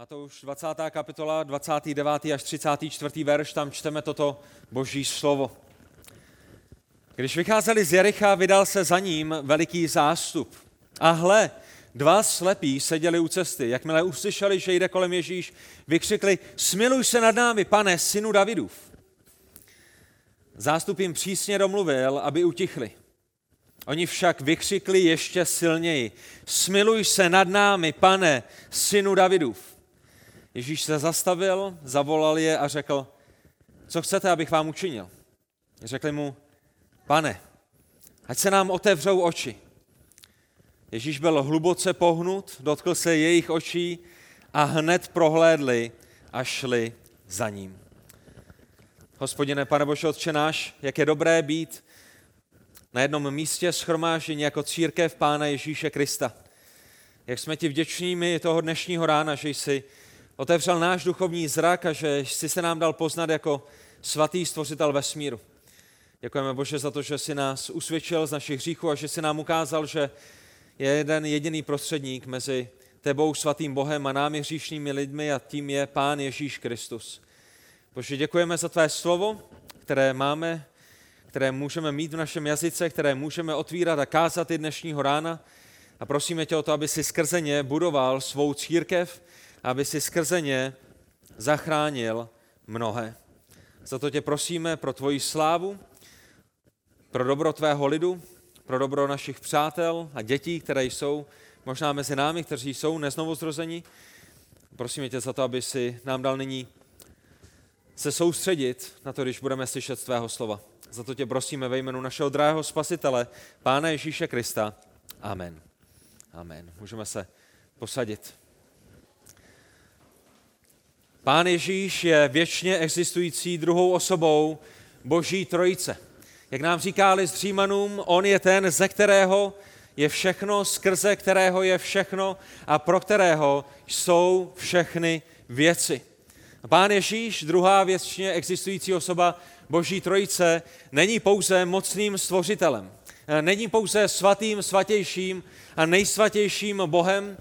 Matouš 20. kapitola, 29. až 34. verš, tam čteme toto boží slovo. Když vycházeli z Jericha, vydal se za ním veliký zástup. A hle, dva slepí seděli u cesty. Jakmile uslyšeli, že jde kolem Ježíš, vykřikli, smiluj se nad námi, pane, synu Davidův. Zástup jim přísně domluvil, aby utichli. Oni však vykřikli ještě silněji, smiluj se nad námi, pane, synu Davidův. Ježíš se zastavil, zavolal je a řekl, co chcete, abych vám učinil? Řekli mu, pane, ať se nám otevřou oči. Ježíš byl hluboce pohnut, dotkl se jejich očí a hned prohlédli a šli za ním. Hospodine, pane Bože, Otče náš, jak je dobré být na jednom místě schromáždění jako církev Pána Ježíše Krista. Jak jsme ti vděční toho dnešního rána, že jsi otevřel náš duchovní zrak a že jsi se nám dal poznat jako svatý stvořitel vesmíru. Děkujeme Bože za to, že jsi nás usvědčil z našich hříchů a že jsi nám ukázal, že je jeden jediný prostředník mezi tebou, svatým Bohem a námi hříšnými lidmi a tím je Pán Ježíš Kristus. Bože, děkujeme za tvé slovo, které máme, které můžeme mít v našem jazyce, které můžeme otvírat a kázat i dnešního rána. A prosíme tě o to, aby si skrze ně budoval svou církev, aby si skrze ně zachránil mnohé. Za to tě prosíme pro tvoji slávu, pro dobro tvého lidu, pro dobro našich přátel a dětí, které jsou možná mezi námi, kteří jsou neznovuzrození. Prosíme tě za to, aby si nám dal nyní se soustředit na to, když budeme slyšet z tvého slova. Za to tě prosíme ve jménu našeho drahého spasitele, Pána Ježíše Krista. Amen. Amen. Můžeme se posadit. Pán Ježíš je věčně existující druhou osobou Boží trojice. Jak nám říká list Římanům, on je ten, ze kterého je všechno, skrze kterého je všechno a pro kterého jsou všechny věci. Pán Ježíš, druhá věčně existující osoba Boží trojice, není pouze mocným stvořitelem. Není pouze svatým, svatějším a nejsvatějším Bohem.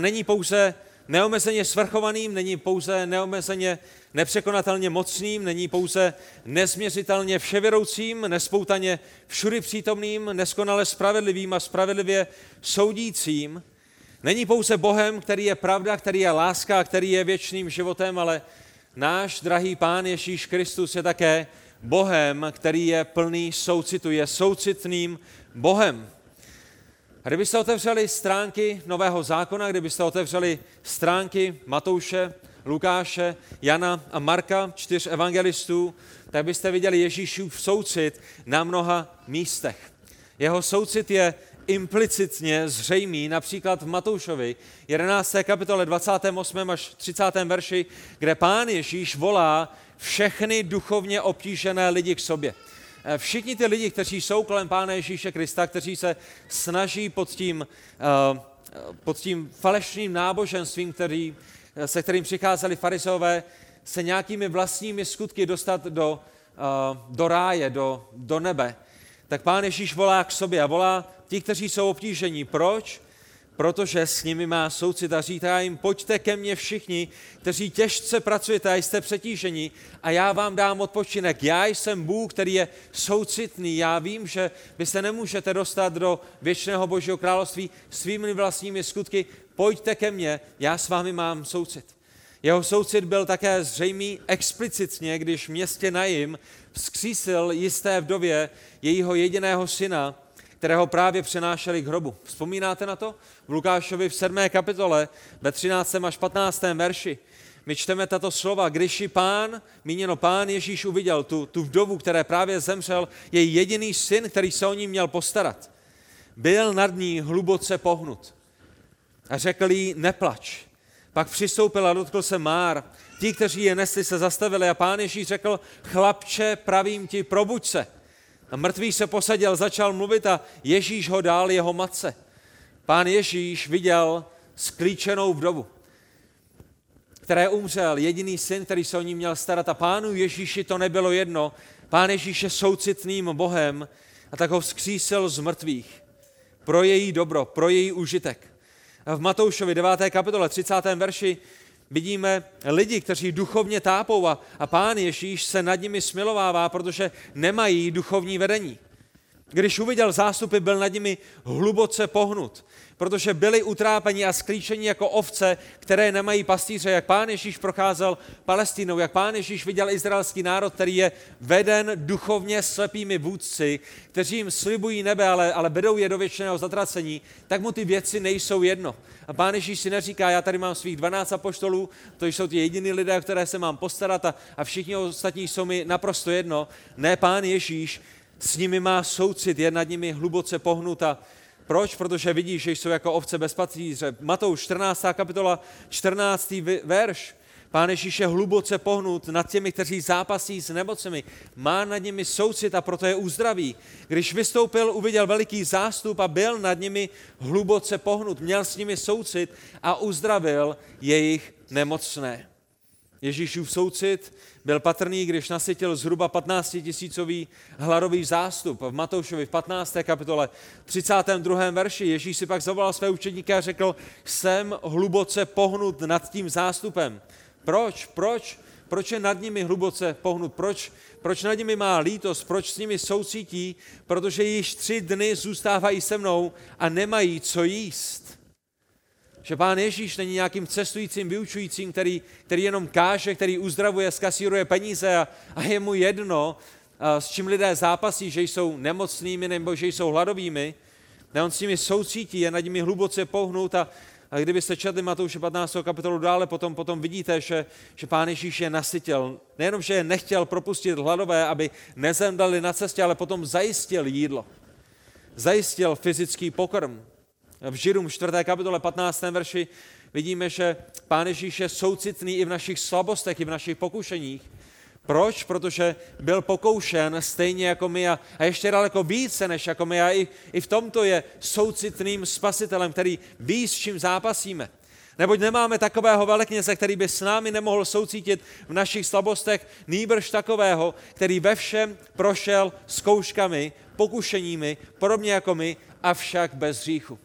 Není pouze neomezeně svrchovaným, není pouze neomezeně nepřekonatelně mocným, není pouze nezměřitelně vševěroucím, nespoutaně všudy přítomným, neskonale spravedlivým a spravedlivě soudícím. Není pouze Bohem, který je pravda, který je láska, který je věčným životem, ale náš drahý Pán Ježíš Kristus je také Bohem, který je plný soucitu, je soucitným Bohem. A kdybyste otevřeli stránky Nového zákona, kdybyste otevřeli stránky Matouše, Lukáše, Jana a Marka, čtyř evangelistů, tak byste viděli Ježíšův soucit na mnoha místech. Jeho soucit je implicitně zřejmý, například v Matoušovi 11. kapitole 28. až 30. verši, kde pán Ježíš volá všechny duchovně obtížené lidi k sobě. Eh, všichni ty lidi, kteří jsou kolem Pána Ježíše Krista, kteří se snaží pod tím, eh, pod tím falešným náboženstvím, který, eh, se kterým přicházeli farizeové, se nějakými vlastními skutky dostat do, do ráje, do, do nebe, tak Pán Ježíš volá k sobě a volá ti, kteří jsou obtížení. Proč? Protože s nimi má soucit a říká jim, pojďte ke mně všichni, kteří těžce pracujete a jste přetížení a já vám dám odpočinek. Já jsem Bůh, který je soucitný. Já vím, že vy se nemůžete dostat do věčného Božího království svými vlastními skutky. Pojďte ke mně, já s vámi mám soucit. Jeho soucit byl také zřejmý explicitně, když v městě Najim vzkřísil jisté vdově jejího jediného syna, kterého právě přenášeli k hrobu. Vzpomínáte na to? V Lukášovi v 7. kapitole ve 13. až 15. verši my čteme tato slova, když ji pán, míněno pán Ježíš uviděl tu, tu vdovu, které právě zemřel, její jediný syn, který se o ní měl postarat. Byl nad ní hluboce pohnut a řekl jí, neplač. Pak přistoupil a dotkl se Már. Ti, kteří je nesli, se zastavili a pán Ježíš řekl, chlapče, pravím ti, probuď se. A mrtvý se posadil, začal mluvit a Ježíš ho dal jeho matce. Pán Ježíš viděl sklíčenou vdovu, které umřel jediný syn, který se o ní měl starat. A pánu Ježíši to nebylo jedno. Pán Ježíš je soucitným Bohem a tak ho vzkřísil z mrtvých pro její dobro, pro její užitek. A v Matoušovi 9. kapitole 30. verši Vidíme lidi, kteří duchovně tápou a, a pán Ježíš se nad nimi smilovává, protože nemají duchovní vedení. Když uviděl zástupy, byl nad nimi hluboce pohnut, protože byli utrápeni a sklíčeni jako ovce, které nemají pastýře, jak pán Ježíš procházel Palestinou, jak pán Ježíš viděl izraelský národ, který je veden duchovně slepými vůdci, kteří jim slibují nebe, ale, ale vedou je do věčného zatracení, tak mu ty věci nejsou jedno. A pán Ježíš si neříká, já tady mám svých 12 apoštolů, to jsou ti jediní lidé, o které se mám postarat a, a všichni ostatní jsou mi naprosto jedno. Ne, pán Ježíš s nimi má soucit, je nad nimi hluboce pohnuta. Proč? Protože vidí, že jsou jako ovce bez patříře. Matouš 14. kapitola, 14. verš. Pán Ježíš je hluboce pohnut nad těmi, kteří zápasí s nemocemi. Má nad nimi soucit a proto je uzdraví. Když vystoupil, uviděl veliký zástup a byl nad nimi hluboce pohnut. Měl s nimi soucit a uzdravil jejich nemocné. Ježíšův soucit byl patrný, když nasytil zhruba 15 tisícový hladový zástup. V Matoušovi v 15. kapitole 32. verši Ježíš si pak zavolal své učedníky a řekl, jsem hluboce pohnut nad tím zástupem. Proč? Proč? Proč je nad nimi hluboce pohnut? Proč, proč nad nimi má lítost? Proč s nimi soucítí? Protože již tři dny zůstávají se mnou a nemají co jíst. Že pán Ježíš není nějakým cestujícím vyučujícím, který, který jenom káže, který uzdravuje, skasíruje peníze a, a je mu jedno, s čím lidé zápasí, že jsou nemocnými nebo že jsou hladovými. Ne, on s nimi soucítí, je nad nimi hluboce pohnout a, a kdybyste četli Matouše 15. kapitolu dále, potom, potom vidíte, že, že pán Ježíš je nasytil. Nejenom, že je nechtěl propustit hladové, aby nezemdali na cestě, ale potom zajistil jídlo. Zajistil fyzický pokrm. V Židům 4. kapitole 15. verši vidíme, že Pán Ježíš je soucitný i v našich slabostech, i v našich pokušeních. Proč? Protože byl pokoušen stejně jako my a, a ještě daleko více než jako my a i, i v tomto je soucitným spasitelem, který ví, s čím zápasíme. Neboť nemáme takového velekněze, který by s námi nemohl soucítit v našich slabostech, nýbrž takového, který ve všem prošel zkouškami, pokušeními, podobně jako my, avšak bez hříchu.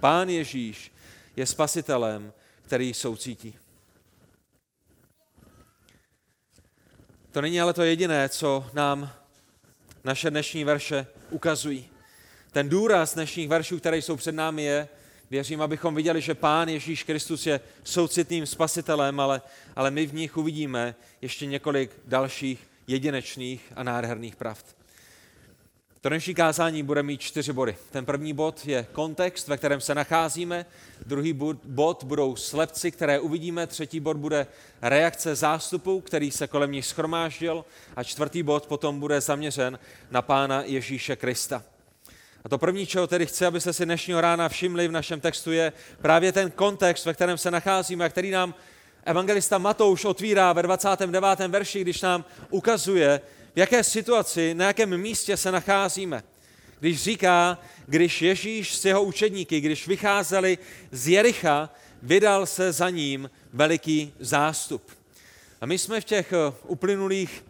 Pán Ježíš je spasitelem, který soucítí. To není ale to jediné, co nám naše dnešní verše ukazují. Ten důraz dnešních veršů, které jsou před námi, je, věřím, abychom viděli, že Pán Ježíš Kristus je soucitným spasitelem, ale, ale my v nich uvidíme ještě několik dalších jedinečných a nádherných pravd. To dnešní kázání bude mít čtyři body. Ten první bod je kontext, ve kterém se nacházíme. Druhý bod budou slepci, které uvidíme. Třetí bod bude reakce zástupu, který se kolem nich schromáždil. A čtvrtý bod potom bude zaměřen na Pána Ježíše Krista. A to první, čeho tedy chci, abyste si dnešního rána všimli v našem textu, je právě ten kontext, ve kterém se nacházíme a který nám evangelista Matouš otvírá ve 29. verši, když nám ukazuje, v jaké situaci, na jakém místě se nacházíme. Když říká, když Ježíš s jeho učedníky, když vycházeli z Jericha, vydal se za ním veliký zástup. A my jsme v těch eh, uplynulých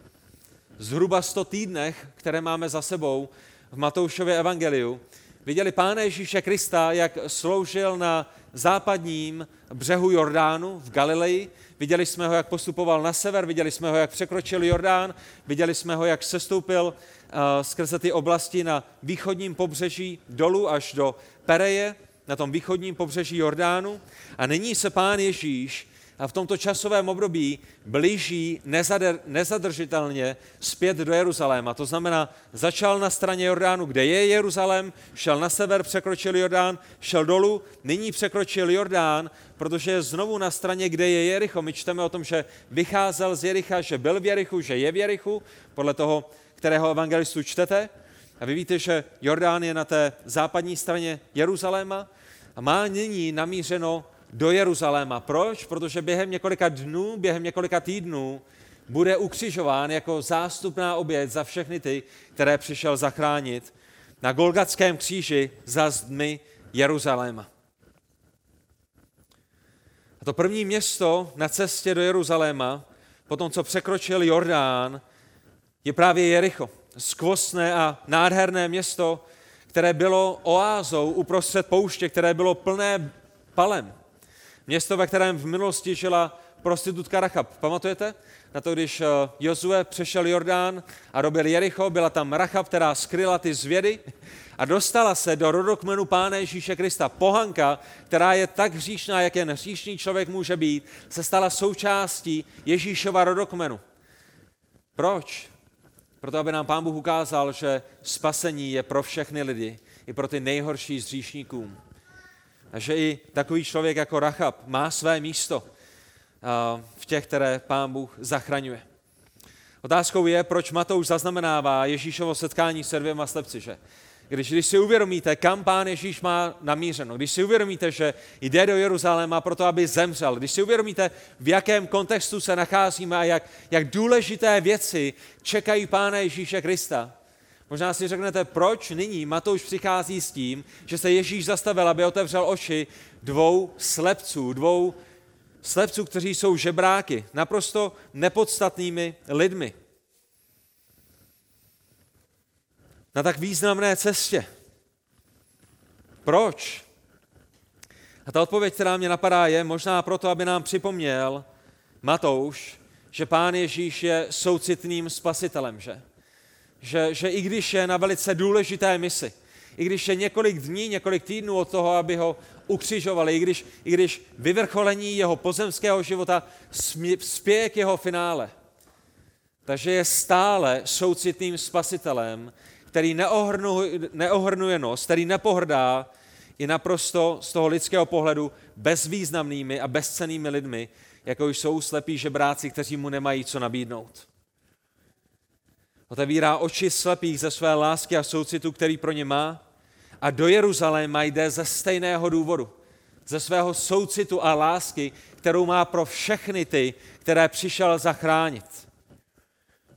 zhruba 100 týdnech, které máme za sebou v Matoušově evangeliu, viděli Pána Ježíše Krista, jak sloužil na západním břehu Jordánu v Galileji. Viděli jsme ho, jak postupoval na sever, viděli jsme ho, jak překročil Jordán, viděli jsme ho, jak sestoupil uh, skrze ty oblasti na východním pobřeží dolů až do Pereje, na tom východním pobřeží Jordánu. A nyní se pán Ježíš a v tomto časovém období blíží nezadržitelně zpět do Jeruzaléma. To znamená, začal na straně Jordánu, kde je Jeruzalém, šel na sever, překročil Jordán, šel dolů, nyní překročil Jordán, protože je znovu na straně, kde je Jericho. My čteme o tom, že vycházel z Jericha, že byl v Jerichu, že je v Jerichu, podle toho, kterého evangelistu čtete. A vy víte, že Jordán je na té západní straně Jeruzaléma a má nyní namířeno do Jeruzaléma. Proč? Protože během několika dnů, během několika týdnů bude ukřižován jako zástupná oběť za všechny ty, které přišel zachránit na Golgatském kříži za zdmi Jeruzaléma. A to první město na cestě do Jeruzaléma, po tom, co překročil Jordán, je právě Jericho. Skvostné a nádherné město, které bylo oázou uprostřed pouště, které bylo plné palem. Město, ve kterém v minulosti žila prostitutka Rachab. Pamatujete? Na to, když eh, Jozue přešel Jordán a robil Jericho, byla tam Rachab, která skryla ty zvědy a dostala se do rodokmenu Pána Ježíše Krista. Pohanka, která je tak hříšná, jak jen hříšný člověk může být, se stala součástí Ježíšova rodokmenu. Proč? Proto, aby nám Pán Bůh ukázal, že spasení je pro všechny lidi, i pro ty nejhorší z hříšníkům. A že i takový člověk jako Rachab má své místo v těch, které Pán Bůh zachraňuje. Otázkou je, proč Matouš zaznamenává Ježíšovo setkání se dvěma slepci, že? Když, když si uvědomíte, kam pán Ježíš má namířeno, když si uvědomíte, že jde do Jeruzaléma proto, aby zemřel, když si uvědomíte, v jakém kontextu se nacházíme a jak, jak důležité věci čekají pána Ježíše Krista, Možná si řeknete, proč nyní Matouš přichází s tím, že se Ježíš zastavil, aby otevřel oči dvou slepců, dvou slepců, kteří jsou žebráky, naprosto nepodstatnými lidmi. na tak významné cestě. Proč? A ta odpověď, která mě napadá, je možná proto, aby nám připomněl Matouš, že Pán Ježíš je soucitným spasitelem, že? Že, že i když je na velice důležité misi, i když je několik dní, několik týdnů od toho, aby ho ukřižovali, i když, i když vyvrcholení jeho pozemského života spěje k jeho finále, takže je stále soucitným spasitelem, který neohrnuje nos, který nepohrdá i naprosto z toho lidského pohledu bezvýznamnými a bezcenými lidmi, jako jsou slepí žebráci, kteří mu nemají co nabídnout. Otevírá oči slepých ze své lásky a soucitu, který pro ně má a do Jeruzaléma jde ze stejného důvodu. Ze svého soucitu a lásky, kterou má pro všechny ty, které přišel zachránit.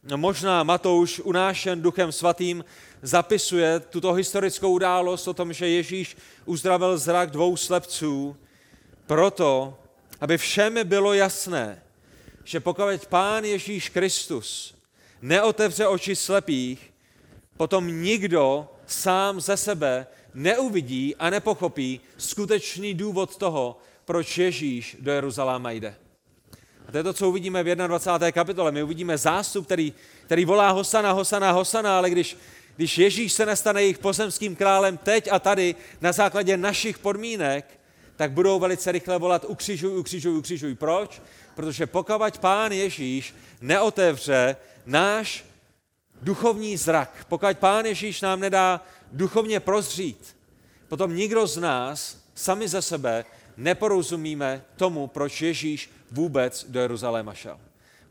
No, možná Matouš, unášen duchem svatým, zapisuje tuto historickou událost o tom, že Ježíš uzdravil zrak dvou slepců, proto, aby všem bylo jasné, že pokud Pán Ježíš Kristus neotevře oči slepých, potom nikdo sám ze sebe neuvidí a nepochopí skutečný důvod toho, proč Ježíš do Jeruzaléma jde. A to je to, co uvidíme v 21. kapitole. My uvidíme zástup, který, který volá Hosana, Hosana, Hosana, ale když, když Ježíš se nestane jejich pozemským králem teď a tady na základě našich podmínek, tak budou velice rychle volat ukřižuj, ukřižuj, ukřižuj. Proč? Protože pokud pán Ježíš neotevře náš duchovní zrak, pokud pán Ježíš nám nedá duchovně prozřít, potom nikdo z nás sami ze sebe neporozumíme tomu, proč Ježíš vůbec do Jeruzaléma šel.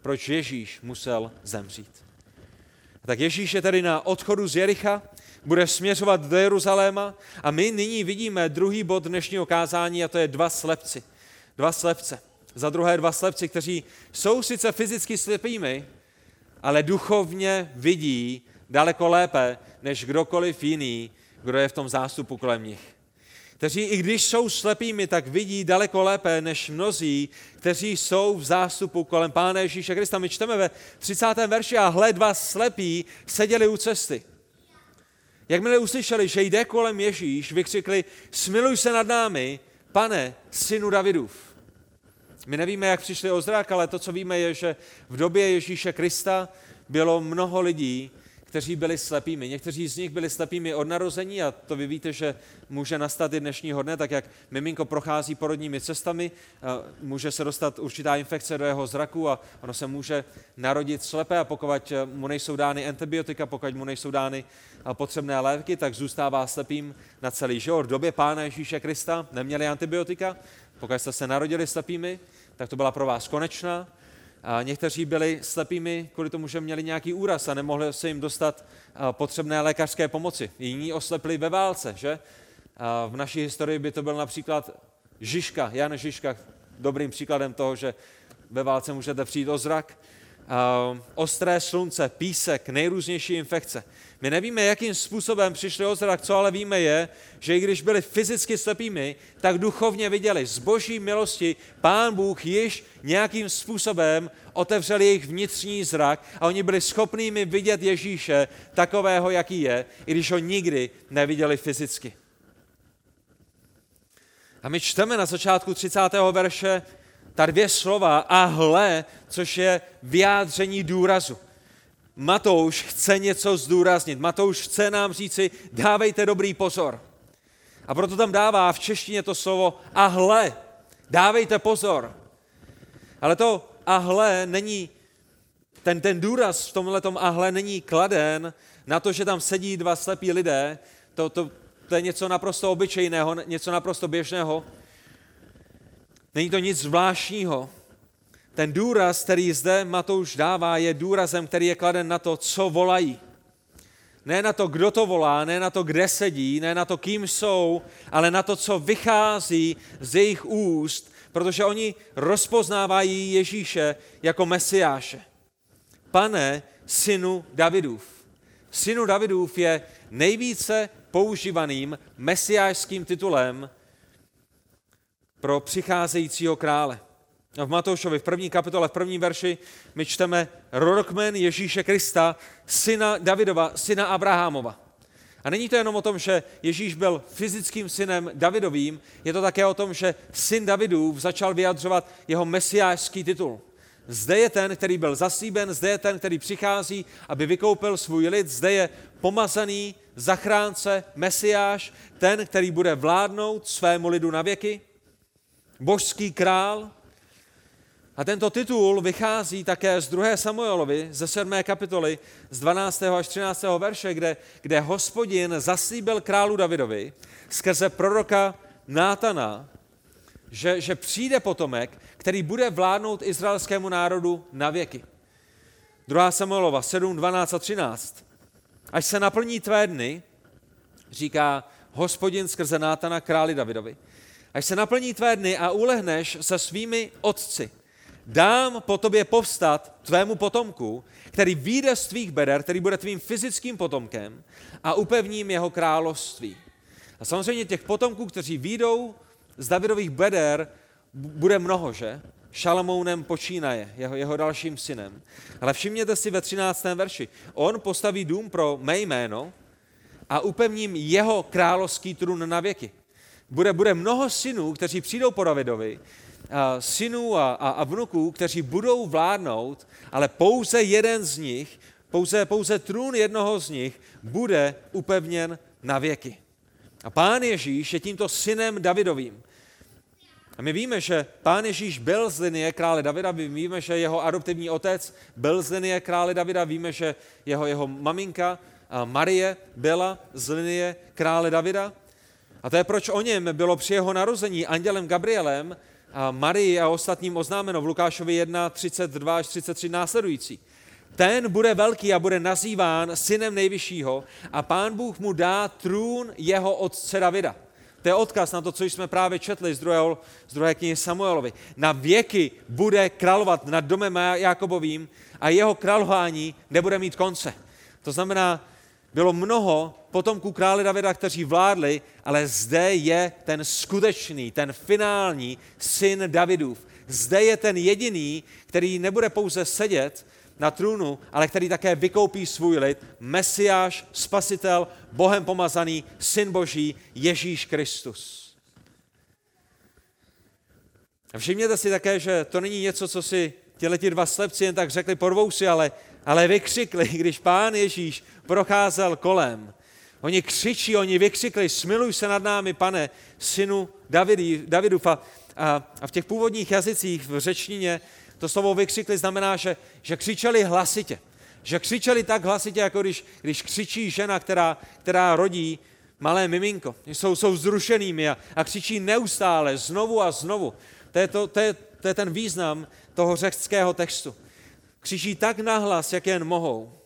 Proč Ježíš musel zemřít. Tak Ježíš je tedy na odchodu z Jericha, bude směřovat do Jeruzaléma a my nyní vidíme druhý bod dnešního kázání a to je dva slepci. Dva slepce. Za druhé dva slepci, kteří jsou sice fyzicky slepými, ale duchovně vidí daleko lépe než kdokoliv jiný, kdo je v tom zástupu kolem nich kteří i když jsou slepými, tak vidí daleko lépe než mnozí, kteří jsou v zástupu kolem Pána Ježíše Krista. My čteme ve 30. verši a hle dva slepí seděli u cesty. Jakmile uslyšeli, že jde kolem Ježíš, vykřikli, smiluj se nad námi, pane, synu Davidův. My nevíme, jak přišli o zrak, ale to, co víme, je, že v době Ježíše Krista bylo mnoho lidí, kteří byli slepými. Někteří z nich byli slepými od narození a to vy víte, že může nastat i dnešního dne, tak jak miminko prochází porodními cestami, může se dostat určitá infekce do jeho zraku a ono se může narodit slepé a pokud mu nejsou dány antibiotika, pokud mu nejsou dány potřebné léky, tak zůstává slepým na celý život. V době Pána Ježíše Krista neměli antibiotika, pokud jste se narodili slepými, tak to byla pro vás konečná a někteří byli slepými kvůli tomu, že měli nějaký úraz a nemohli se jim dostat potřebné lékařské pomoci. Jiní oslepli ve válce, že? A v naší historii by to byl například Žižka, Jan Žižka, dobrým příkladem toho, že ve válce můžete přijít o zrak. Uh, ostré slunce, písek, nejrůznější infekce. My nevíme, jakým způsobem přišli o zrak, co ale víme je, že i když byli fyzicky slepými, tak duchovně viděli. Z boží milosti pán Bůh již nějakým způsobem otevřel jejich vnitřní zrak a oni byli schopnými vidět Ježíše takového, jaký je, i když ho nikdy neviděli fyzicky. A my čteme na začátku 30. verše ta dvě slova a hle, což je vyjádření důrazu. Matouš chce něco zdůraznit. Matouš chce nám říci, dávejte dobrý pozor. A proto tam dává v češtině to slovo a hle, dávejte pozor. Ale to a hle není, ten, ten důraz v tomhle a hle není kladen na to, že tam sedí dva slepí lidé, to, to, to je něco naprosto obyčejného, něco naprosto běžného. Není to nic zvláštního. Ten důraz, který zde Matouš dává, je důrazem, který je kladen na to, co volají. Ne na to, kdo to volá, ne na to, kde sedí, ne na to, kým jsou, ale na to, co vychází z jejich úst, protože oni rozpoznávají Ježíše jako Mesiáše. Pane, synu Davidův. Synu Davidův je nejvíce používaným mesiášským titulem pro přicházejícího krále. V Matoušovi v první kapitole, v prvním verši, my čteme rodokmen Ježíše Krista, syna Davidova, syna Abrahamova. A není to jenom o tom, že Ježíš byl fyzickým synem Davidovým, je to také o tom, že syn Davidův začal vyjadřovat jeho mesiářský titul. Zde je ten, který byl zasíben, zde je ten, který přichází, aby vykoupil svůj lid, zde je pomazaný zachránce, mesiáš, ten, který bude vládnout svému lidu na věky, božský král. A tento titul vychází také z 2. Samuelovi, ze 7. kapitoly, z 12. až 13. verše, kde, kde hospodin zaslíbil králu Davidovi skrze proroka Nátana, že, že přijde potomek, který bude vládnout izraelskému národu na věky. 2. Samuelova 7, 12 a 13. Až se naplní tvé dny, říká hospodin skrze Nátana králi Davidovi, až se naplní tvé dny a ulehneš se svými otci, dám po tobě povstat tvému potomku, který vyjde z tvých beder, který bude tvým fyzickým potomkem a upevním jeho království. A samozřejmě těch potomků, kteří výjdou z Davidových beder, bude mnoho, že? Šalamounem počínaje, jeho, jeho dalším synem. Ale všimněte si ve 13. verši. On postaví dům pro mé jméno a upevním jeho královský trůn na věky. Bude, bude mnoho synů, kteří přijdou po Davidovi, a synů a, a, a vnuků, kteří budou vládnout, ale pouze jeden z nich, pouze, pouze trůn jednoho z nich bude upevněn na věky. A pán Ježíš je tímto synem Davidovým. A my víme, že pán Ježíš byl z linie krále Davida, my víme, že jeho adoptivní otec byl z linie krále Davida, víme, že jeho, jeho maminka Marie byla z linie krále Davida. A to je proč o něm bylo při jeho narození andělem Gabrielem a Marii a ostatním oznámeno v Lukášovi 1, 32 až 33 následující. Ten bude velký a bude nazýván synem nejvyššího a pán Bůh mu dá trůn jeho otce Davida. To je odkaz na to, co jsme právě četli z, druhého, z druhé knihy Samuelovi. Na věky bude královat nad domem Jakobovým a jeho králování nebude mít konce. To znamená, bylo mnoho potomků krále Davida, kteří vládli, ale zde je ten skutečný, ten finální syn Davidův. Zde je ten jediný, který nebude pouze sedět na trůnu, ale který také vykoupí svůj lid, Mesiáš, Spasitel, Bohem pomazaný, Syn Boží, Ježíš Kristus. Všimněte si také, že to není něco, co si těleti dva slepci jen tak řekli, porvou si, ale, ale vykřikli, když pán Ježíš procházel kolem. Oni křičí, oni vykřikli, smiluj se nad námi, pane, synu Davidů, Davidův. A, a v těch původních jazycích v řečtině to slovo vykřikli znamená, že, že křičeli hlasitě. Že křičeli tak hlasitě, jako když, když křičí žena, která, která rodí malé miminko. Jsou, jsou zrušenými a, a křičí neustále, znovu a znovu. To je, to, to, je, to je ten význam toho řeckého textu. Křičí tak nahlas, jak jen mohou.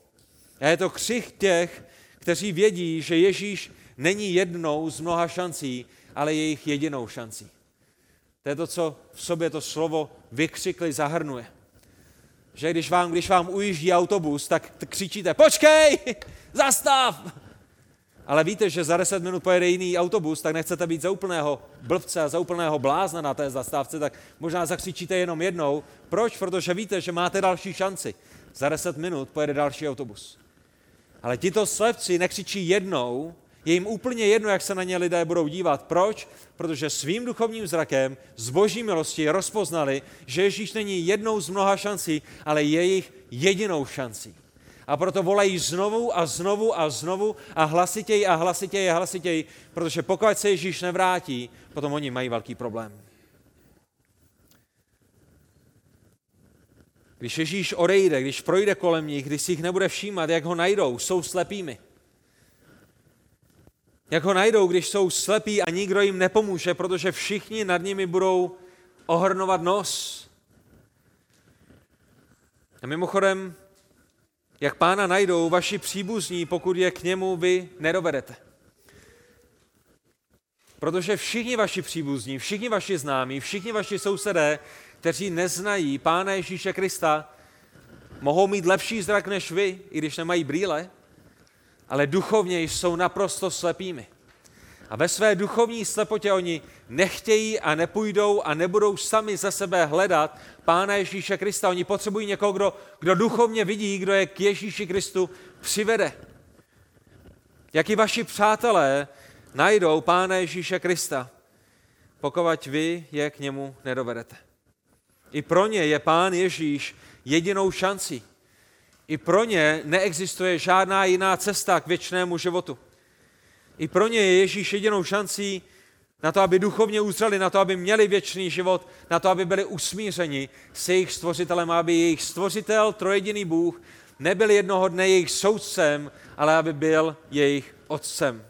A je to křich těch, kteří vědí, že Ježíš není jednou z mnoha šancí, ale jejich jedinou šancí. To je to, co v sobě to slovo vykřikli zahrnuje. Že když vám, když vám ujíždí autobus, tak křičíte, počkej, zastav! Ale víte, že za 10 minut pojede jiný autobus, tak nechcete být za úplného blbce a za úplného blázna na té zastávce, tak možná zakřičíte jenom jednou. Proč? Protože víte, že máte další šanci. Za 10 minut pojede další autobus. Ale tito slepci nekřičí jednou, Je jim úplně jedno, jak se na ně lidé budou dívat. Proč? Protože svým duchovním zrakem z boží milosti rozpoznali, že Ježíš není jednou z mnoha šancí, ale jejich jedinou šancí. A proto volají znovu a znovu a znovu a hlasitěji a hlasitěji a hlasitěji, protože pokud se Ježíš nevrátí, potom oni mají velký problém. Když Ježíš odejde, když projde kolem nich, když si jich nebude všímat, jak ho najdou, jsou slepými. Jak ho najdou, když jsou slepí a nikdo jim nepomůže, protože všichni nad nimi budou ohrnovat nos. A mimochodem, jak pána najdou vaši příbuzní, pokud je k němu vy nedovedete. Protože všichni vaši příbuzní, všichni vaši známí, všichni vaši sousedé, kteří neznají Pána Ježíše Krista, mohou mít lepší zrak než vy, i když nemají brýle, ale duchovně jsou naprosto slepými. A ve své duchovní slepotě oni nechtějí a nepůjdou a nebudou sami za sebe hledat Pána Ježíše Krista. Oni potřebují někoho, kdo, kdo duchovně vidí, kdo je k Ježíši Kristu přivede. Jak i vaši přátelé najdou Pána Ježíše Krista, pokud vy je k němu nedovedete. I pro ně je Pán Ježíš jedinou šancí. I pro ně neexistuje žádná jiná cesta k věčnému životu. I pro ně je Ježíš jedinou šancí na to, aby duchovně uzřeli, na to, aby měli věčný život, na to, aby byli usmířeni s jejich stvořitelem, aby jejich stvořitel, trojediný Bůh, nebyl jednoho dne jejich soudcem, ale aby byl jejich otcem.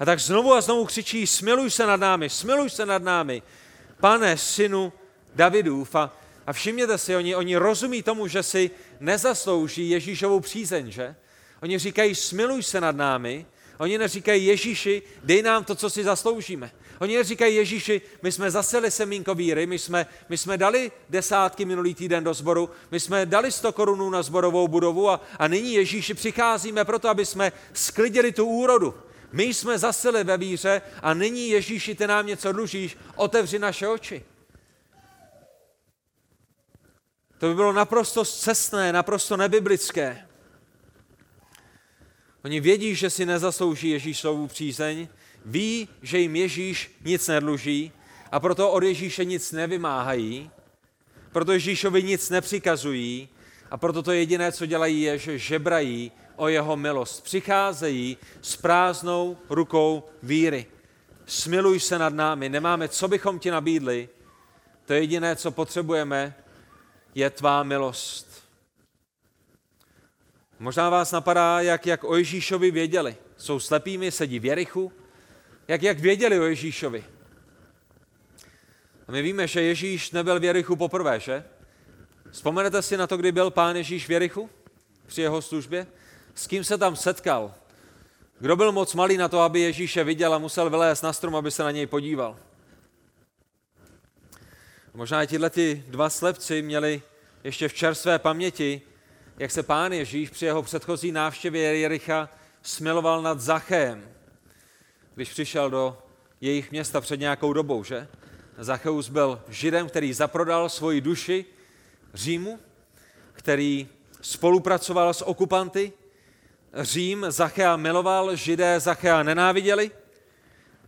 A tak znovu a znovu křičí, smiluj se nad námi, smiluj se nad námi, pane, synu Davidův. A, a všimněte si, oni, oni rozumí tomu, že si nezaslouží Ježíšovou přízeň, že? Oni říkají, smiluj se nad námi, Oni neříkají Ježíši, dej nám to, co si zasloužíme. Oni neříkají Ježíši, my jsme zaseli semínko víry, my jsme, my jsme dali desátky minulý týden do sboru, my jsme dali 100 korunů na zborovou budovu a, a nyní Ježíši přicházíme proto, aby jsme sklidili tu úrodu. My jsme zaseli ve víře a nyní Ježíši, ty nám něco dlužíš, otevři naše oči. To by bylo naprosto cestné, naprosto nebiblické. Oni vědí, že si nezaslouží Ježíšovu přízeň, ví, že jim Ježíš nic nedluží a proto od Ježíše nic nevymáhají, proto Ježíšovi nic nepřikazují a proto to jediné, co dělají, je, že žebrají o jeho milost. Přicházejí s prázdnou rukou víry. Smiluj se nad námi, nemáme, co bychom ti nabídli. To jediné, co potřebujeme, je tvá milost. Možná vás napadá, jak, jak o Ježíšovi věděli. Jsou slepými, sedí v Jerichu. Jak, jak věděli o Ježíšovi. A my víme, že Ježíš nebyl v Jerichu poprvé, že? Vzpomenete si na to, kdy byl pán Ježíš v Jerichu při jeho službě? S kým se tam setkal? Kdo byl moc malý na to, aby Ježíše viděl a musel vylézt na strom, aby se na něj podíval? Možná i tyhle dva slepci měli ještě v čerstvé paměti jak se pán Ježíš při jeho předchozí návštěvě Jericha smiloval nad Zachem, když přišel do jejich města před nějakou dobou, že? Zacheus byl židem, který zaprodal svoji duši Římu, který spolupracoval s okupanty. Řím Zachea miloval, židé Zachea nenáviděli.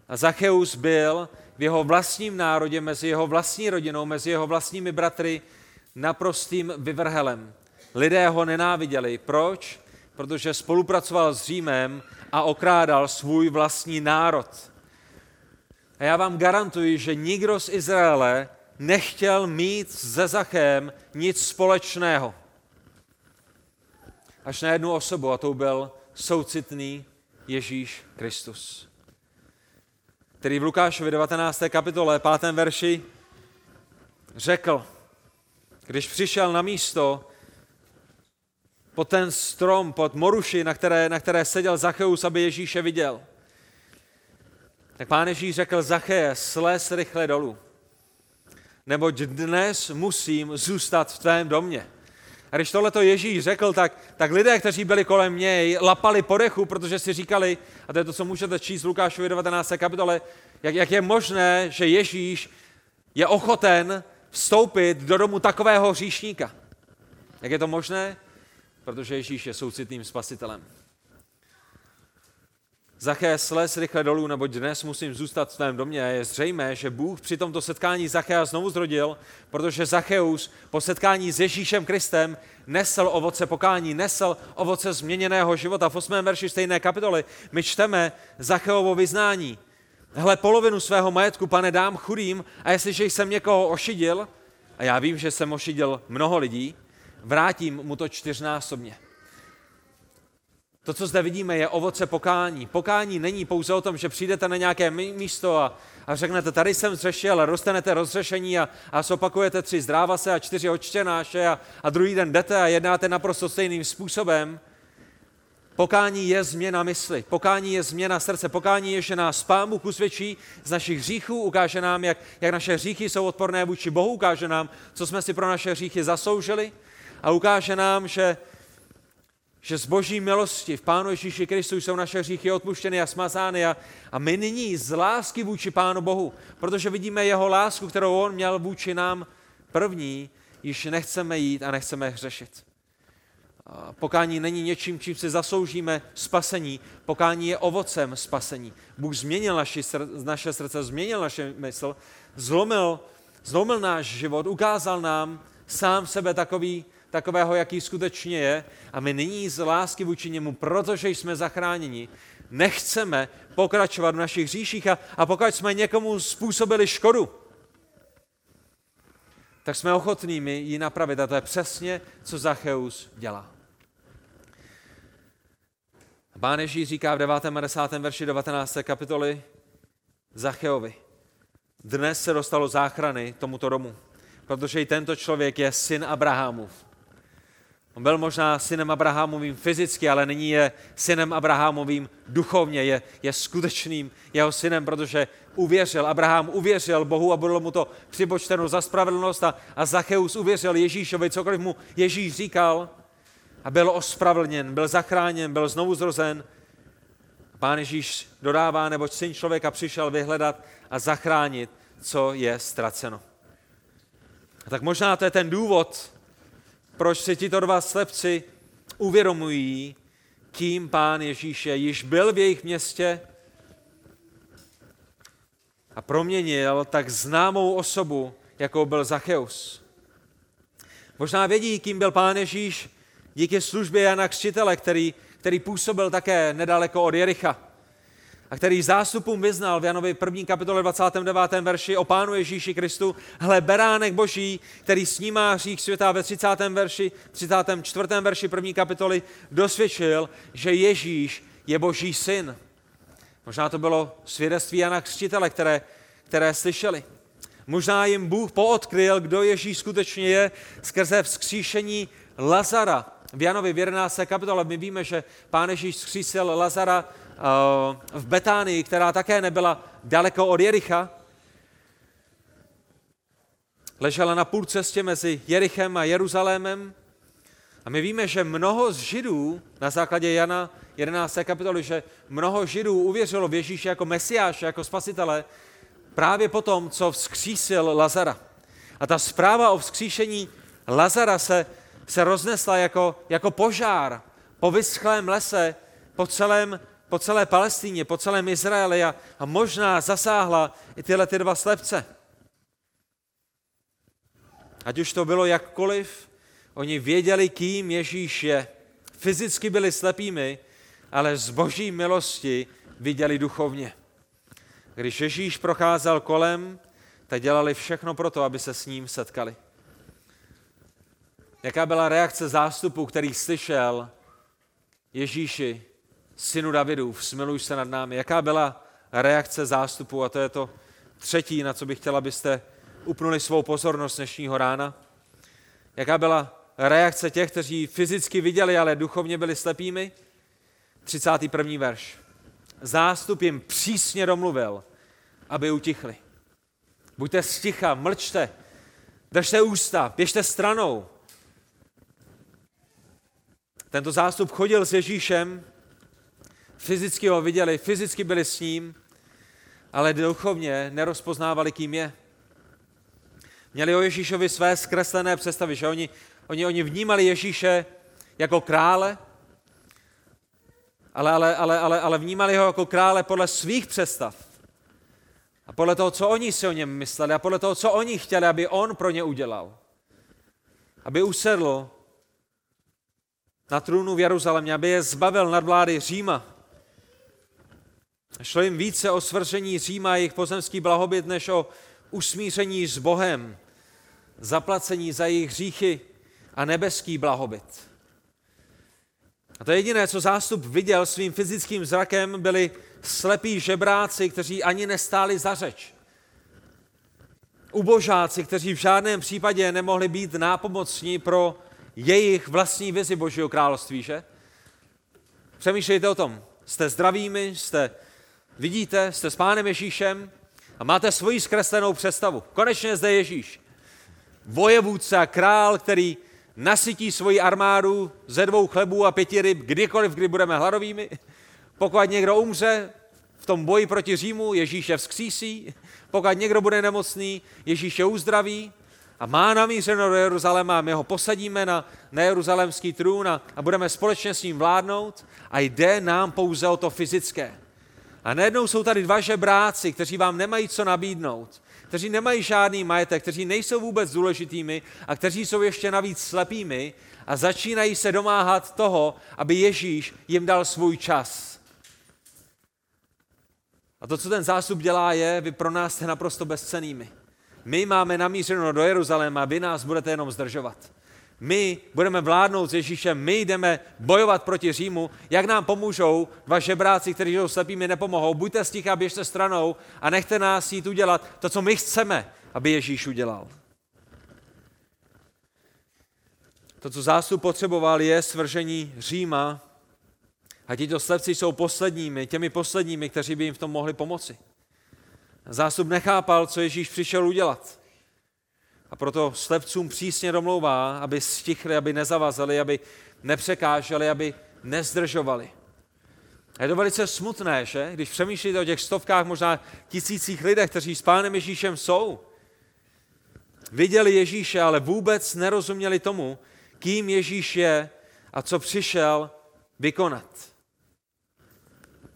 A Zacheus byl v jeho vlastním národě, mezi jeho vlastní rodinou, mezi jeho vlastními bratry naprostým vyvrhelem. Lidé ho nenáviděli. Proč? Protože spolupracoval s Římem a okrádal svůj vlastní národ. A já vám garantuji, že nikdo z Izraele nechtěl mít se Zachem nic společného. Až na jednu osobu, a to byl soucitný Ježíš Kristus, který v Lukášovi 19. kapitole 5. verši řekl, když přišel na místo, pod ten strom, pod moruši, na které, na které seděl Zacheus, aby Ježíše viděl. Tak pán Ježíš řekl, Zacheje, slez rychle dolů, neboť dnes musím zůstat v tvém domě. A když tohleto Ježíš řekl, tak, tak lidé, kteří byli kolem něj, lapali po dechu, protože si říkali, a to je to, co můžete číst v Lukášovi 19. kapitole, jak, jak je možné, že Ježíš je ochoten vstoupit do domu takového hříšníka. Jak je to možné? Protože Ježíš je soucitným spasitelem. Zaché slez rychle dolů, neboť dnes musím zůstat v svém domě. Je zřejmé, že Bůh při tomto setkání Zachea znovu zrodil, protože Zacheus po setkání s Ježíšem Kristem nesl ovoce pokání, nesl ovoce změněného života. V 8. verši stejné kapitoly my čteme Zacheovo vyznání. Hle, polovinu svého majetku, pane, dám chudým a jestliže jsem někoho ošidil, a já vím, že jsem ošidil mnoho lidí, vrátím mu to čtyřnásobně. To, co zde vidíme, je ovoce pokání. Pokání není pouze o tom, že přijdete na nějaké místo a, a řeknete, tady jsem zřešil a dostanete rozřešení a, a zopakujete tři zdráva se a čtyři odčtenáše a, a druhý den jdete a jednáte naprosto stejným způsobem. Pokání je změna mysli, pokání je změna srdce, pokání je, že nás Pán Bůh usvědčí z našich hříchů, ukáže nám, jak, jak naše hříchy jsou odporné vůči Bohu, ukáže nám, co jsme si pro naše hříchy zasloužili a ukáže nám, že že z boží milosti v Pánu Ježíši Kristu jsou naše hříchy odpuštěny a smazány a, a my nyní z lásky vůči Pánu Bohu, protože vidíme jeho lásku, kterou on měl vůči nám první, již nechceme jít a nechceme hřešit. Pokání není něčím, čím si zasloužíme spasení. Pokání je ovocem spasení. Bůh změnil naši, naše srdce, změnil naše mysl, zlomil, zlomil náš život, ukázal nám sám sebe takový, takového, jaký skutečně je. A my nyní z lásky vůči němu, protože jsme zachráněni, nechceme pokračovat v našich hříších a, a pokud jsme někomu způsobili škodu, tak jsme ochotnými ji napravit. A to je přesně, co Zacheus dělá. Pán Ježíš říká v 9. a 10. verši 19. kapitoly Zacheovi. Dnes se dostalo záchrany tomuto domu, protože i tento člověk je syn Abrahamův. On byl možná synem Abrahamovým fyzicky, ale nyní je synem Abrahamovým duchovně, je, je skutečným jeho synem, protože uvěřil, Abraham uvěřil Bohu a bylo mu to připočteno za spravedlnost a, a Zacheus uvěřil Ježíšovi, cokoliv mu Ježíš říkal a byl ospravedlněn, byl zachráněn, byl znovu zrozen. Pán Ježíš dodává, neboť syn člověka přišel vyhledat a zachránit, co je ztraceno. A tak možná to je ten důvod, proč si tito dva slepci uvědomují, kým pán Ježíš je. Již byl v jejich městě a proměnil tak známou osobu, jakou byl Zacheus. Možná vědí, kým byl pán Ježíš díky službě Jana Křtitele, který, který působil také nedaleko od Jericha a který zástupům vyznal v Janovi 1. kapitole 29. verši o Pánu Ježíši Kristu, hle beránek boží, který snímá hřích světa ve 30. verši, 34. verši 1. kapitoly dosvědčil, že Ježíš je boží syn. Možná to bylo svědectví Jana Křtitele, které, které slyšeli. Možná jim Bůh poodkryl, kdo Ježíš skutečně je, skrze vzkříšení Lazara. V Janovi v 11. kapitole my víme, že Pán Ježíš vzkřísil Lazara v Betánii, která také nebyla daleko od Jericha, ležela na půl cestě mezi Jerichem a Jeruzalémem. A my víme, že mnoho z Židů, na základě Jana 11. kapitoly, že mnoho Židů uvěřilo v Ježíše jako mesiáše, jako spasitele, právě potom, co vzkřísil Lazara. A ta zpráva o vzkříšení Lazara se, se roznesla jako, jako požár po vyschlém lese po celém po celé Palestíně, po celém Izraeli a, a možná zasáhla i tyhle ty dva slepce. Ať už to bylo jakkoliv, oni věděli, kým Ježíš je. Fyzicky byli slepými, ale z boží milosti viděli duchovně. Když Ježíš procházel kolem, tak dělali všechno pro to, aby se s ním setkali. Jaká byla reakce zástupu, který slyšel Ježíši, synu Davidův, smiluj se nad námi. Jaká byla reakce zástupu? A to je to třetí, na co bych chtěl, abyste upnuli svou pozornost dnešního rána. Jaká byla reakce těch, kteří fyzicky viděli, ale duchovně byli slepými? 31. verš. Zástup jim přísně domluvil, aby utichli. Buďte sticha, mlčte, držte ústa, běžte stranou. Tento zástup chodil s Ježíšem fyzicky ho viděli, fyzicky byli s ním, ale duchovně nerozpoznávali, kým je. Měli o Ježíšovi své zkreslené představy, že oni, oni, oni vnímali Ježíše jako krále, ale, ale, ale, ale, ale vnímali ho jako krále podle svých představ. A podle toho, co oni si o něm mysleli a podle toho, co oni chtěli, aby on pro ně udělal. Aby usedl na trůnu v Jeruzalémě, aby je zbavil nad vlády Říma. Šlo jim více o svržení Říma a jejich pozemský blahobyt, než o usmíření s Bohem, zaplacení za jejich hříchy a nebeský blahobyt. A to jediné, co zástup viděl svým fyzickým zrakem, byli slepí žebráci, kteří ani nestáli za řeč. Ubožáci, kteří v žádném případě nemohli být nápomocní pro jejich vlastní vizi Božího království, že? Přemýšlejte o tom. Jste zdravými, jste, vidíte, jste s Pánem Ježíšem a máte svoji zkreslenou představu. Konečně zde Ježíš. Vojevůdce a král, který nasytí svoji armádu ze dvou chlebů a pěti ryb kdykoliv, kdy budeme hladovými. Pokud někdo umře v tom boji proti Římu, Ježíš je vzkřísí. Pokud někdo bude nemocný, Ježíš je uzdraví a má namířeno do Jeruzaléma, my ho posadíme na, na jeruzalémský trůn a, a budeme společně s ním vládnout a jde nám pouze o to fyzické. A najednou jsou tady dva žebráci, kteří vám nemají co nabídnout, kteří nemají žádný majetek, kteří nejsou vůbec důležitými a kteří jsou ještě navíc slepými a začínají se domáhat toho, aby Ježíš jim dal svůj čas. A to, co ten zástup dělá, je, vy pro nás jste naprosto bezcenými. My máme namířeno do Jeruzaléma, vy nás budete jenom zdržovat. My budeme vládnout s Ježíšem, my jdeme bojovat proti Římu. Jak nám pomůžou dva žebráci, kteří jsou slepými, nepomohou. Buďte sticha, běžte stranou a nechte nás jít udělat to, co my chceme, aby Ježíš udělal. To, co zástup potřeboval, je svržení Říma a tito slepci jsou posledními, těmi posledními, kteří by jim v tom mohli pomoci. Zástup nechápal, co Ježíš přišel udělat. A proto slepcům přísně domlouvá, aby stichli, aby nezavazali, aby nepřekáželi, aby nezdržovali. A je to velice smutné, že? Když přemýšlíte o těch stovkách, možná tisících lidech, kteří s Pánem Ježíšem jsou, viděli Ježíše, ale vůbec nerozuměli tomu, kým Ježíš je a co přišel vykonat.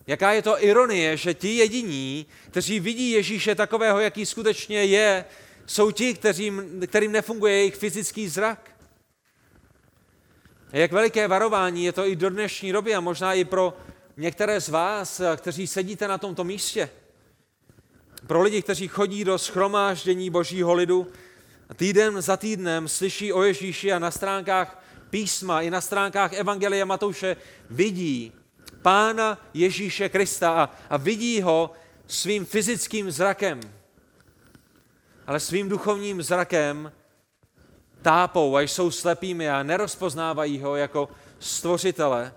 Jaká je to ironie, že ti jediní, kteří vidí Ježíše takového, jaký skutečně je, jsou ti, kterým, kterým nefunguje jejich fyzický zrak. A jak veliké varování je to i do dnešní doby a možná i pro některé z vás, kteří sedíte na tomto místě. Pro lidi, kteří chodí do schromáždění božího lidu, týden za týdnem slyší o Ježíši a na stránkách písma i na stránkách Evangelia Matouše vidí Pána Ježíše Krista a, a vidí ho svým fyzickým zrakem ale svým duchovním zrakem tápou a jsou slepými a nerozpoznávají ho jako stvořitele,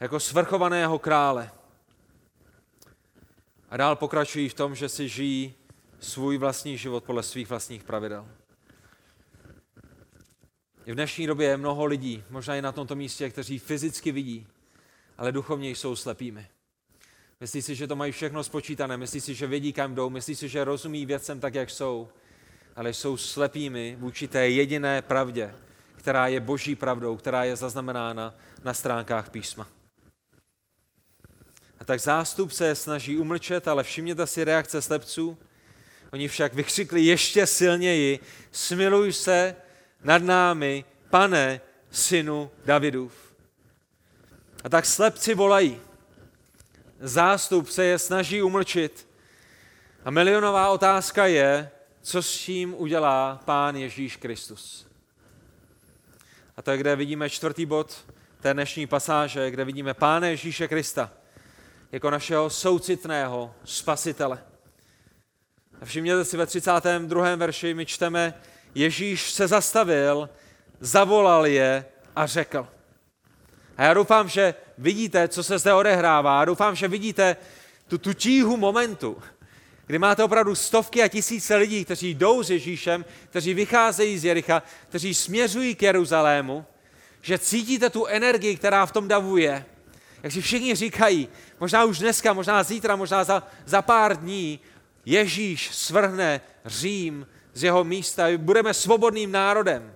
jako svrchovaného krále. A dál pokračují v tom, že si žijí svůj vlastní život podle svých vlastních pravidel. V dnešní době je mnoho lidí, možná i na tomto místě, kteří fyzicky vidí, ale duchovně jsou slepými. Myslí si, že to mají všechno spočítané, myslí si, že vědí, kam jdou, myslí si, že rozumí věcem tak, jak jsou, ale jsou slepými vůči té jediné pravdě, která je boží pravdou, která je zaznamenána na stránkách písma. A tak zástup se snaží umlčet, ale všimněte si reakce slepců. Oni však vykřikli ještě silněji, smiluj se nad námi, pane, synu Davidův. A tak slepci volají zástup se je snaží umlčit. A milionová otázka je, co s tím udělá Pán Ježíš Kristus. A to je, kde vidíme čtvrtý bod té dnešní pasáže, kde vidíme Pána Ježíše Krista jako našeho soucitného spasitele. A všimněte si ve 32. verši, my čteme, Ježíš se zastavil, zavolal je a řekl. A já doufám, že vidíte, co se zde odehrává. Doufám, že vidíte tu, tu tíhu momentu, kdy máte opravdu stovky a tisíce lidí, kteří jdou s Ježíšem, kteří vycházejí z Jericha, kteří směřují k Jeruzalému, že cítíte tu energii, která v tom davu je. Jak si všichni říkají, možná už dneska, možná zítra, možná za, za pár dní, Ježíš svrhne Řím z jeho místa, budeme svobodným národem.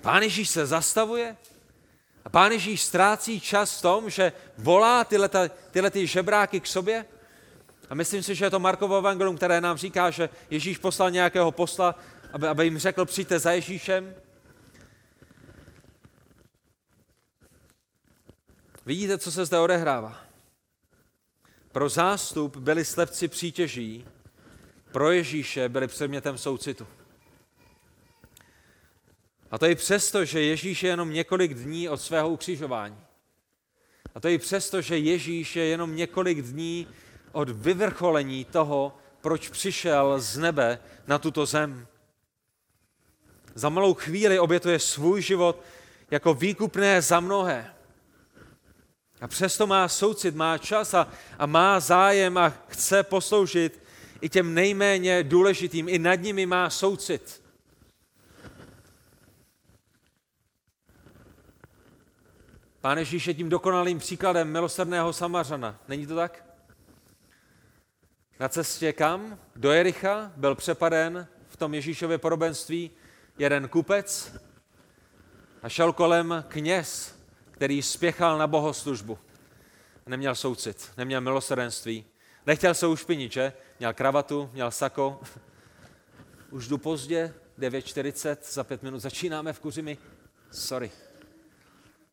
Pán Ježíš se zastavuje A pán Ježíš ztrácí čas v tom, že volá tyhle, tyhle ty žebráky k sobě. A myslím si, že je to Markovo evangelium, které nám říká, že Ježíš poslal nějakého posla, aby, aby jim řekl, přijďte za Ježíšem. Vidíte, co se zde odehrává. Pro zástup byli slepci přítěží, pro Ježíše byli předmětem soucitu. A to i přesto, že Ježíš je jenom několik dní od svého ukřižování. A to i přesto, že Ježíš je jenom několik dní od vyvrcholení toho, proč přišel z nebe na tuto zem. Za malou chvíli obětuje svůj život jako výkupné za mnohé. A přesto má soucit, má čas a, a má zájem a chce posloužit i těm nejméně důležitým. I nad nimi má soucit. Pán Ježíš je tím dokonalým příkladem milosrdného Samařana. Není to tak? Na cestě kam? Do Jericha byl přepaden v tom Ježíšově podobenství jeden kupec a šel kolem kněz, který spěchal na bohoslužbu. Neměl soucit, neměl milosrdenství, nechtěl se ušpinit, že? Měl kravatu, měl sako. Už jdu pozdě, 9.40, za pět minut začínáme v Kuřimi. Sorry.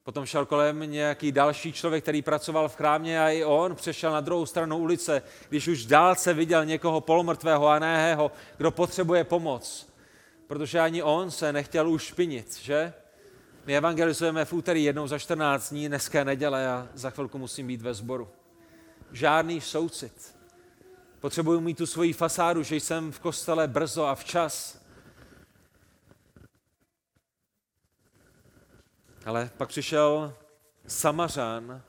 Potom šel kolem nějaký další člověk, který pracoval v chrámě a i on přešel na druhou stranu ulice, když už dálce viděl někoho polomrtvého a nehého, kdo potřebuje pomoc. Protože ani on se nechtěl ušpinit, že? My evangelizujeme v úterý jednou za 14 dní, dneska neděle a za chvilku musím být ve sboru. Žádný soucit. Potřebuji mít tu svoji fasádu, že jsem v kostele brzo a včas. Ale pak přišel Samařán,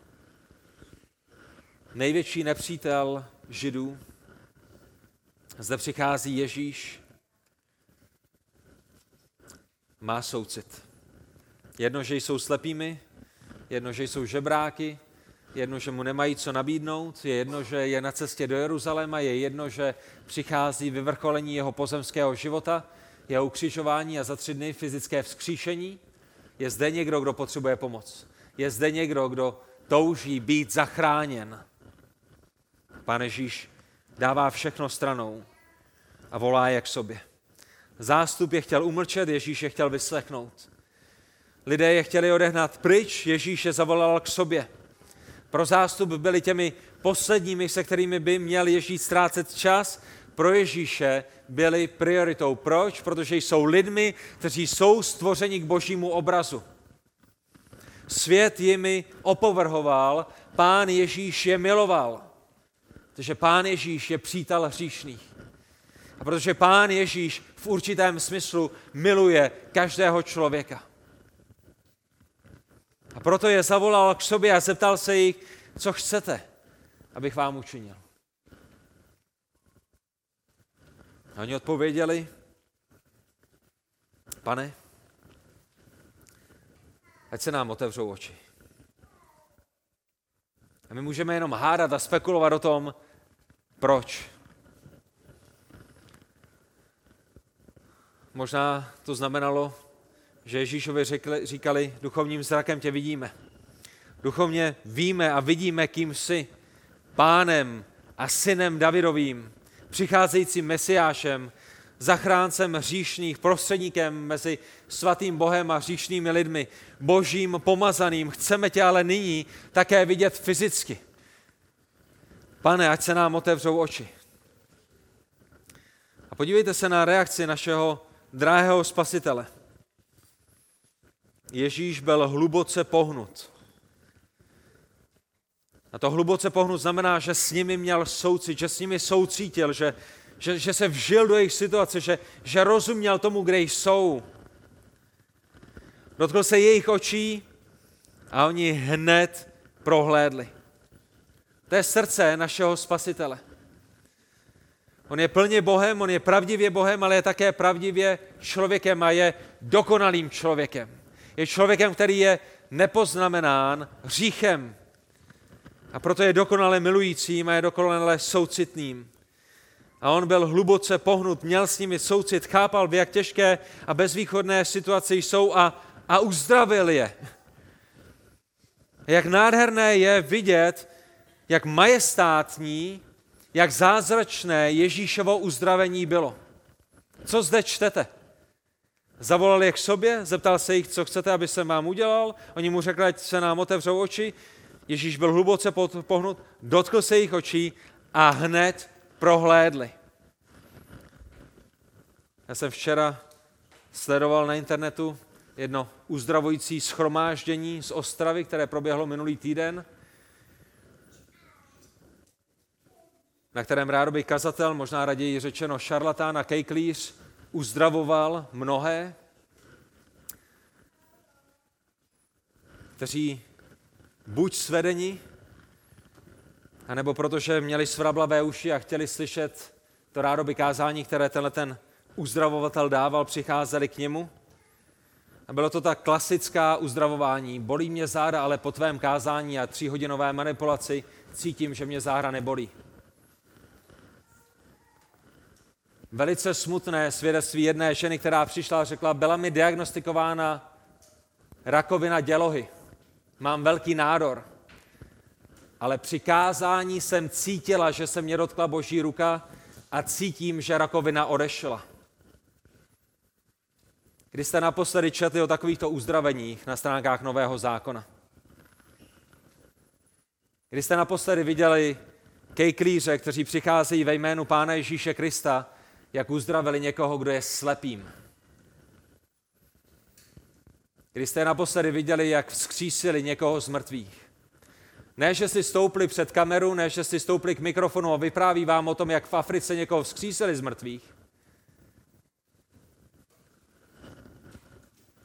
největší nepřítel Židů. Zde přichází Ježíš, má soucit. Jedno, že jsou slepými, jedno, že jsou žebráky, jedno, že mu nemají co nabídnout, je jedno, že je na cestě do Jeruzaléma, je jedno, že přichází vyvrcholení jeho pozemského života, jeho ukřižování a za tři dny fyzické vzkříšení. Je zde někdo, kdo potřebuje pomoc. Je zde někdo, kdo touží být zachráněn. Pane Ježíš dává všechno stranou a volá je k sobě. Zástup je chtěl umlčet, Ježíš je chtěl vyslechnout. Lidé je chtěli odehnat pryč, Ježíš je zavolal k sobě. Pro zástup byli těmi posledními, se kterými by měl Ježíš ztrácet čas. Pro Ježíše byli prioritou. Proč? Protože jsou lidmi, kteří jsou stvořeni k božímu obrazu. Svět jimi opovrhoval, pán Ježíš je miloval. Protože pán Ježíš je přítel hříšných. A protože pán Ježíš v určitém smyslu miluje každého člověka. A proto je zavolal k sobě a zeptal se jich, co chcete, abych vám učinil. A oni odpověděli, pane, ať se nám otevřou oči. A my můžeme jenom hádat a spekulovat o tom, proč. Možná to znamenalo, že Ježíšovi řekli, říkali, duchovním zrakem tě vidíme. Duchovně víme a vidíme, kým jsi. Pánem a synem Davidovým, přicházejícím mesiášem, zachráncem hříšných, prostředníkem mezi svatým Bohem a hříšnými lidmi, božím pomazaným. Chceme tě ale nyní také vidět fyzicky. Pane, ať se nám otevřou oči. A podívejte se na reakci našeho drahého spasitele. Ježíš byl hluboce pohnut. A to hluboce pohnut znamená, že s nimi měl soucit, že s nimi soucítil, že, že, že se vžil do jejich situace, že, že rozuměl tomu, kde jsou. Dotkl se jejich očí a oni hned prohlédli. To je srdce našeho spasitele. On je plně Bohem, on je pravdivě Bohem, ale je také pravdivě člověkem a je dokonalým člověkem. Je člověkem, který je nepoznamenán hříchem. A proto je dokonale milujícím a je dokonale soucitným. A on byl hluboce pohnut, měl s nimi soucit, chápal, v jak těžké a bezvýchodné situaci jsou a, a uzdravil je. Jak nádherné je vidět, jak majestátní, jak zázračné Ježíšovo uzdravení bylo. Co zde čtete? Zavolal je k sobě, zeptal se jich, co chcete, aby jsem vám udělal. Oni mu řekli, ať se nám otevřou oči. Ježíš byl hluboce pohnut, dotkl se jich očí a hned prohlédli. Já jsem včera sledoval na internetu jedno uzdravující schromáždění z Ostravy, které proběhlo minulý týden, na kterém rádoby kazatel, možná raději řečeno šarlatán a kejklíř, uzdravoval mnohé, kteří buď svedeni, anebo protože měli svrablavé uši a chtěli slyšet to rádoby kázání, které tenhle ten uzdravovatel dával, přicházeli k němu. A bylo to tak klasická uzdravování. Bolí mě záda, ale po tvém kázání a tříhodinové manipulaci cítím, že mě záda nebolí. Velice smutné svědectví jedné ženy, která přišla a řekla, byla mi diagnostikována rakovina dělohy. Mám velký nádor. Ale při kázání jsem cítila, že se mě dotkla boží ruka a cítím, že rakovina odešla. Kdy jste naposledy četli o takovýchto uzdraveních na stránkách Nového zákona? Kdy jste naposledy viděli kejklíře, kteří přicházejí ve jménu Pána Ježíše Krista, jak uzdravili někoho, kdo je slepým? Kdy jste naposledy viděli, jak vzkřísili někoho z mrtvých? Ne, že si stoupli před kameru, ne, že si stoupli k mikrofonu a vypráví vám o tom, jak v Africe někoho vzkřísili z mrtvých,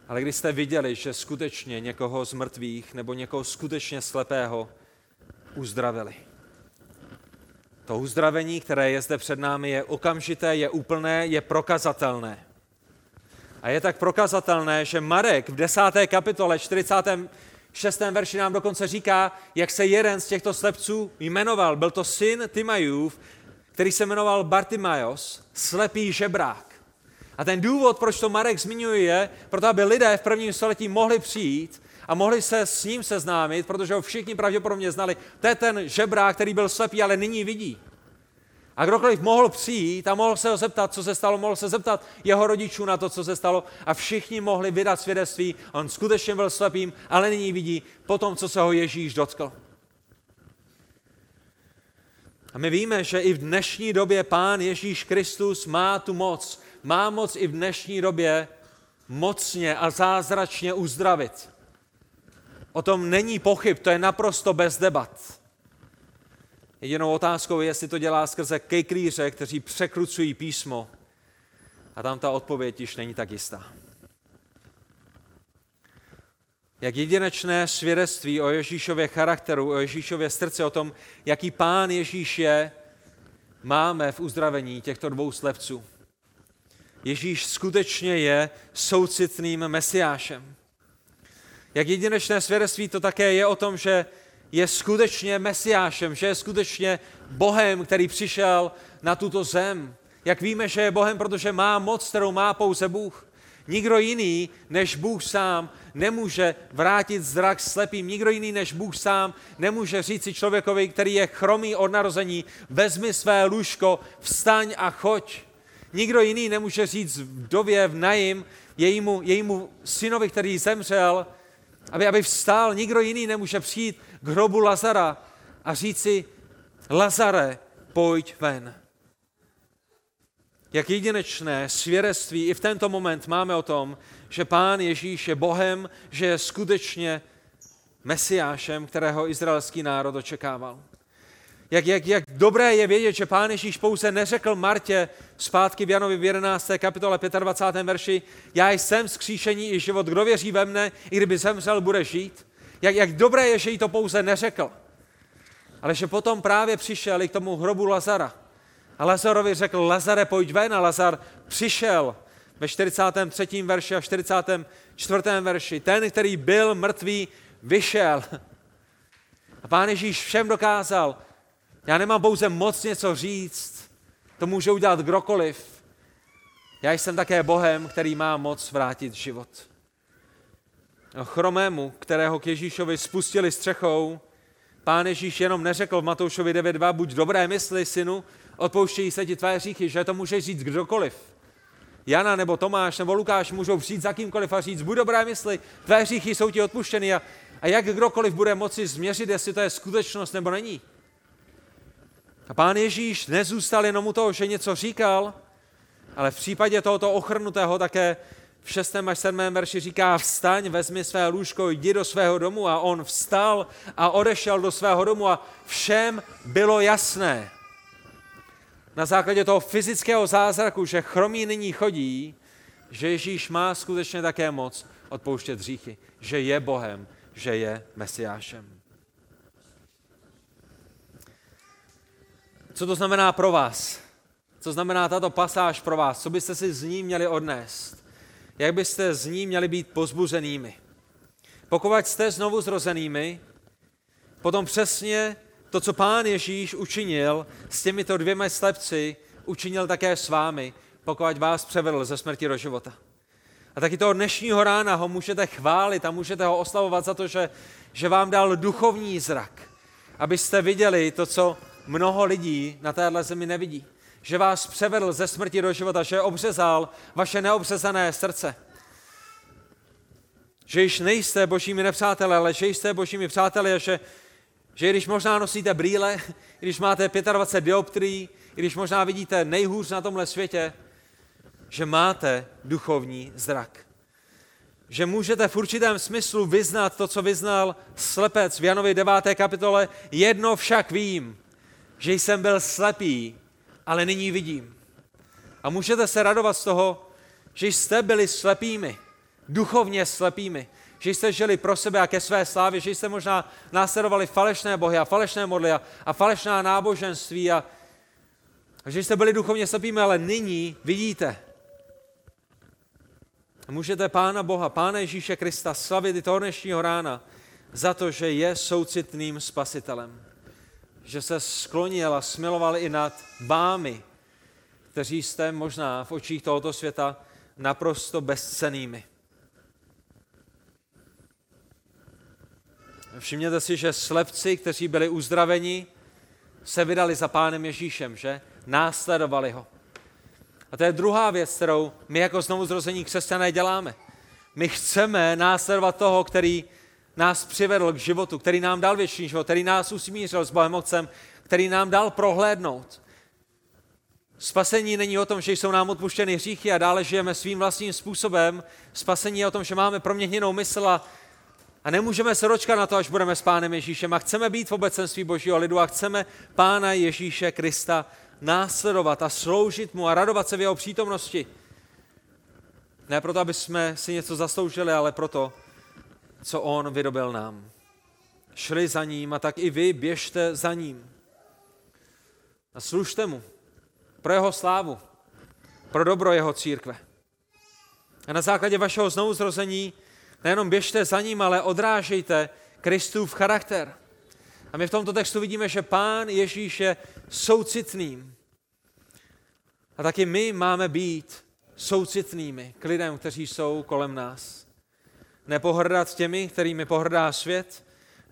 Ale když jste viděli, že skutečně někoho z mrtvých nebo někoho skutečně slepého uzdravili. To uzdravení, které je zde před námi, je okamžité, je úplné, je prokazatelné. A je tak prokazatelné, že Marek v 10. kapitole 46. verši nám dokonce říká, jak se jeden z těchto slepců jmenoval. Byl to syn Timajův, který se jmenoval Bartimaios, slepý žebrák. A ten důvod, proč to Marek zmiňuje, je, proto aby lidé v prvním století mohli přijít a mohli se s ním seznámit, protože ho všichni pravděpodobně znali. To je ten žebrák, který byl slepý, ale nyní vidí. A kdokoliv mohl přijít a mohl se ho zeptat, co se stalo, mohl se zeptat jeho rodičů na to, co se stalo a všichni mohli vydat svědectví. On skutečně byl slepým, ale nyní vidí po tom, co se ho Ježíš dotkl. A my víme, že i v dnešní době Pán Ježíš Kristus má tu moc, má moc i v dnešní době mocně a zázračně uzdravit. O tom není pochyb, to je naprosto bez debat. Jedinou otázkou je, jestli to dělá skrze kejklíře, kteří překrucují písmo. A tam ta odpověď již není tak jistá. Jak jedinečné svědectví o Ježíšově charakteru, o Ježíšově srdci, o tom, jaký pán Ježíš je, máme v uzdravení těchto dvou slepců. Ježíš skutečně je soucitným mesiášem. Jak jedinečné svědectví to také je o tom, že je skutečně mesiášem, že je skutečně Bohem, který přišel na tuto zem. Jak víme, že je Bohem, protože má moc, kterou má pouze Bůh. Nikdo jiný než Bůh sám nemůže vrátit zrak slepým. Nikdo jiný než Bůh sám nemůže říci člověkovi, který je chromý od narození, vezmi své lůžko, vstaň a choď. Nikdo jiný nemůže říct vdově v najím, jejímu, jejímu synovi, který zemřel, aby, aby vstál. Nikdo jiný nemůže přijít k hrobu Lazara a říci, Lazare, pojď ven. Jak jedinečné svědectví i v tento moment máme o tom, že Pán Ježíš je Bohem, že je skutečně Mesiášem, kterého izraelský národ očekával. Jak, jak, jak dobré je vědět, že Pán Ježíš pouze neřekl Martě zpátky v Janovi v 11. kapitole 25. verši, já jsem skříšení i život, kdo věří ve mne, i kdyby zemřel, bude žít. Jak, jak dobré je, že jí to pouze neřekl. Ale že potom právě přišel i k tomu hrobu Lazara. A Lazarovi řekl, Lazare, pojď ven. A Lazar přišel ve 43. verši a 44. verši. Ten, který byl mrtvý, vyšel. A pán Ježíš všem dokázal, já nemám pouze moc něco říct, to může udělat kdokoliv. Já jsem také Bohem, který má moc vrátit život. chromému, kterého k Ježíšovi spustili střechou, pán Ježíš jenom neřekl v Matoušovi 9.2, buď dobré mysli, synu, odpouštějí se ti tvé hříchy, že to může říct kdokoliv. Jana nebo Tomáš nebo Lukáš můžou přijít za kýmkoliv a říct, buď dobré mysli, tvé hříchy jsou ti odpuštěny a, a jak kdokoliv bude moci změřit, jestli to je skutečnost nebo není. A pán Ježíš nezůstal jenom u toho, že něco říkal, ale v případě tohoto ochrnutého také v 6. až 7. verši říká, vstaň, vezmi své lůžko, jdi do svého domu a on vstal a odešel do svého domu a všem bylo jasné. Na základě toho fyzického zázraku, že chromí nyní chodí, že Ježíš má skutečně také moc odpouštět hříchy, že je Bohem, že je Mesiášem. Co to znamená pro vás? Co znamená tato pasáž pro vás? Co byste si z ní měli odnést? Jak byste z ní měli být pozbuzenými? Pokud jste znovu zrozenými, potom přesně to, co pán Ježíš učinil s těmito dvěma slepci, učinil také s vámi, pokud vás převedl ze smrti do života. A taky toho dnešního rána ho můžete chválit a můžete ho oslavovat za to, že, že vám dal duchovní zrak, abyste viděli to, co mnoho lidí na téhle zemi nevidí. Že vás převedl ze smrti do života, že obřezal vaše neobřezané srdce. Že již nejste božími nepřáteli, ale že jste božími přáteli a že, že když možná nosíte brýle, když máte 25 dioptrií, když možná vidíte nejhůř na tomhle světě, že máte duchovní zrak. Že můžete v určitém smyslu vyznat to, co vyznal slepec v Janově 9. kapitole. Jedno však vím, že jsem byl slepý, ale nyní vidím. A můžete se radovat z toho, že jste byli slepými, duchovně slepými, že jste žili pro sebe a ke své slávě, že jste možná následovali falešné bohy a falešné modly a, a falešná náboženství a, a že jste byli duchovně slepými, ale nyní vidíte. Můžete Pána Boha, Pána Ježíše Krista slavit i toho dnešního rána za to, že je soucitným spasitelem že se sklonil a smiloval i nad vámi, kteří jste možná v očích tohoto světa naprosto bezcenými. Všimněte si, že slepci, kteří byli uzdraveni, se vydali za pánem Ježíšem, že? Následovali ho. A to je druhá věc, kterou my jako znovu zrození křesťané děláme. My chceme následovat toho, který nás přivedl k životu, který nám dal věčný život, který nás usmířil s Bohem Otcem, který nám dal prohlédnout. Spasení není o tom, že jsou nám odpuštěny hříchy a dále žijeme svým vlastním způsobem. Spasení je o tom, že máme proměněnou mysl a, a nemůžeme se dočkat na to, až budeme s Pánem Ježíšem a chceme být v obecenství Božího lidu a chceme Pána Ježíše Krista následovat a sloužit mu a radovat se v jeho přítomnosti. Ne proto, aby jsme si něco zasloužili, ale proto, co on vydobil nám. Šli za ním a tak i vy běžte za ním. A služte mu pro jeho slávu, pro dobro jeho církve. A na základě vašeho znovuzrození nejenom běžte za ním, ale odrážejte Kristův charakter. A my v tomto textu vidíme, že Pán Ježíš je soucitným. A taky my máme být soucitnými k lidem, kteří jsou kolem nás nepohrdat těmi, kterými pohrdá svět,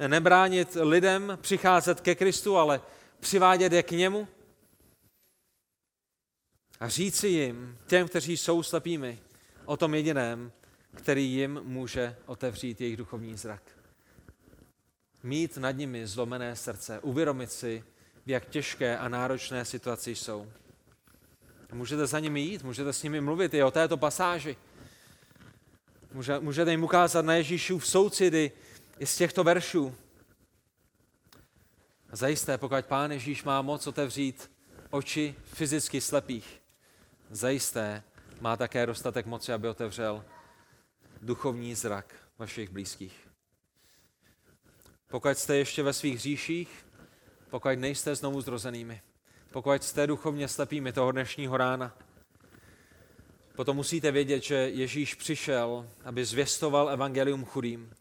nebránit lidem přicházet ke Kristu, ale přivádět je k němu a říci jim, těm, kteří jsou slepými, o tom jediném, který jim může otevřít jejich duchovní zrak. Mít nad nimi zlomené srdce, uvědomit si, v jak těžké a náročné situaci jsou. Můžete za nimi jít, můžete s nimi mluvit i o této pasáži. Můžete jim ukázat na Ježíšův soucidy i z těchto veršů. A zajisté, pokud Pán Ježíš má moc otevřít oči fyzicky slepých, zajisté má také dostatek moci, aby otevřel duchovní zrak vašich blízkých. Pokud jste ještě ve svých hříších, pokud nejste znovu zrozenými, pokud jste duchovně slepými toho dnešního rána, Potom musíte vědět, že Ježíš přišel, aby zvěstoval evangelium chudým,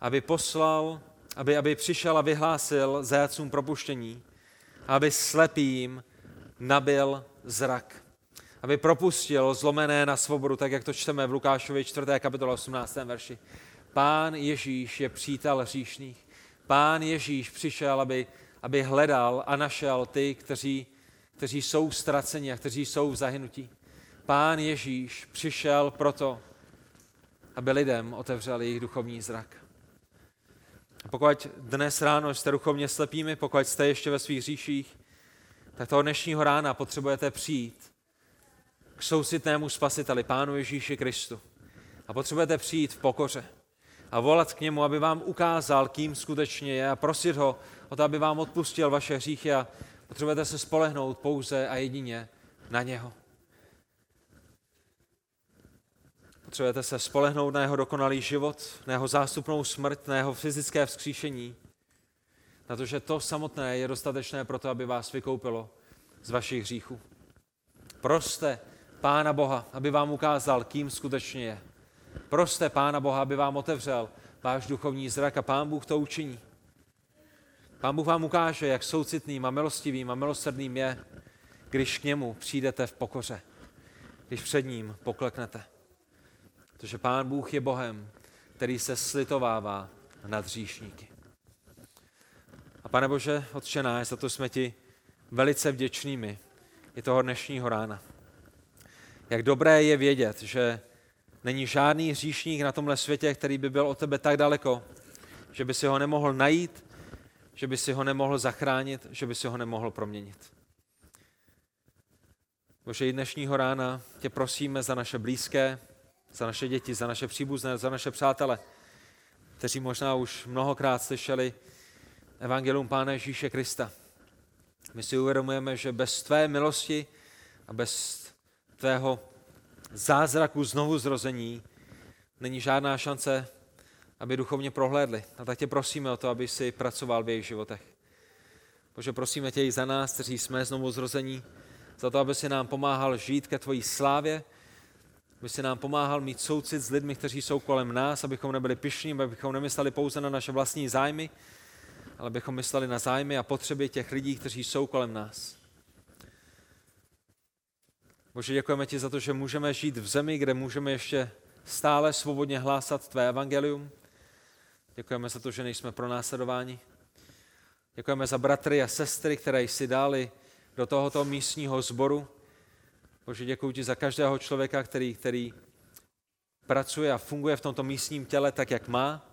aby poslal, aby, aby přišel a vyhlásil zajacům propuštění, aby slepým nabil zrak, aby propustil zlomené na svobodu, tak jak to čteme v Lukášovi 4. kapitole 18. verši. Pán Ježíš je přítel hříšných. Pán Ježíš přišel, aby, aby hledal a našel ty, kteří, kteří jsou ztraceni a kteří jsou v zahynutí. Pán Ježíš přišel proto, aby lidem otevřel jejich duchovní zrak. A pokud dnes ráno jste duchovně slepými, pokud jste ještě ve svých říších, tak toho dnešního rána potřebujete přijít k soucitnému spasiteli, Pánu Ježíši Kristu. A potřebujete přijít v pokoře a volat k němu, aby vám ukázal, kým skutečně je a prosit ho o to, aby vám odpustil vaše hříchy a potřebujete se spolehnout pouze a jedině na něho. Potřebujete se spolehnout na jeho dokonalý život, na jeho zástupnou smrt, na jeho fyzické vzkříšení, na to, že to samotné je dostatečné pro to, aby vás vykoupilo z vašich hříchů. Proste Pána Boha, aby vám ukázal, kým skutečně je. Proste Pána Boha, aby vám otevřel váš duchovní zrak a Pán Bůh to učiní. Pán Bůh vám ukáže, jak soucitným a milostivým a milosrdným je, když k němu přijdete v pokoře, když před ním pokleknete. Protože Pán Bůh je Bohem, který se slitovává nad hříšníky. A pane Bože, Otče náš, za to jsme ti velice vděčnými i toho dnešního rána. Jak dobré je vědět, že není žádný hříšník na tomhle světě, který by byl od tebe tak daleko, že by si ho nemohl najít, že by si ho nemohl zachránit, že by si ho nemohl proměnit. Bože, i dnešního rána tě prosíme za naše blízké, za naše děti, za naše příbuzné, za naše přátele, kteří možná už mnohokrát slyšeli Evangelium Pána Ježíše Krista. My si uvědomujeme, že bez tvé milosti a bez tvého zázraku znovu zrození není žádná šance, aby duchovně prohlédli. A tak tě prosíme o to, aby si pracoval v jejich životech. Bože, prosíme tě i za nás, kteří jsme znovu zrození, za to, aby si nám pomáhal žít ke tvojí slávě, aby si nám pomáhal mít soucit s lidmi, kteří jsou kolem nás, abychom nebyli pišní, abychom nemysleli pouze na naše vlastní zájmy, ale abychom mysleli na zájmy a potřeby těch lidí, kteří jsou kolem nás. Bože, děkujeme ti za to, že můžeme žít v zemi, kde můžeme ještě stále svobodně hlásat tvé evangelium. Děkujeme za to, že nejsme pronásledováni. Děkujeme za bratry a sestry, které jsi dali do tohoto místního sboru. Bože, děkuji ti za každého člověka, který, který pracuje a funguje v tomto místním těle tak, jak má,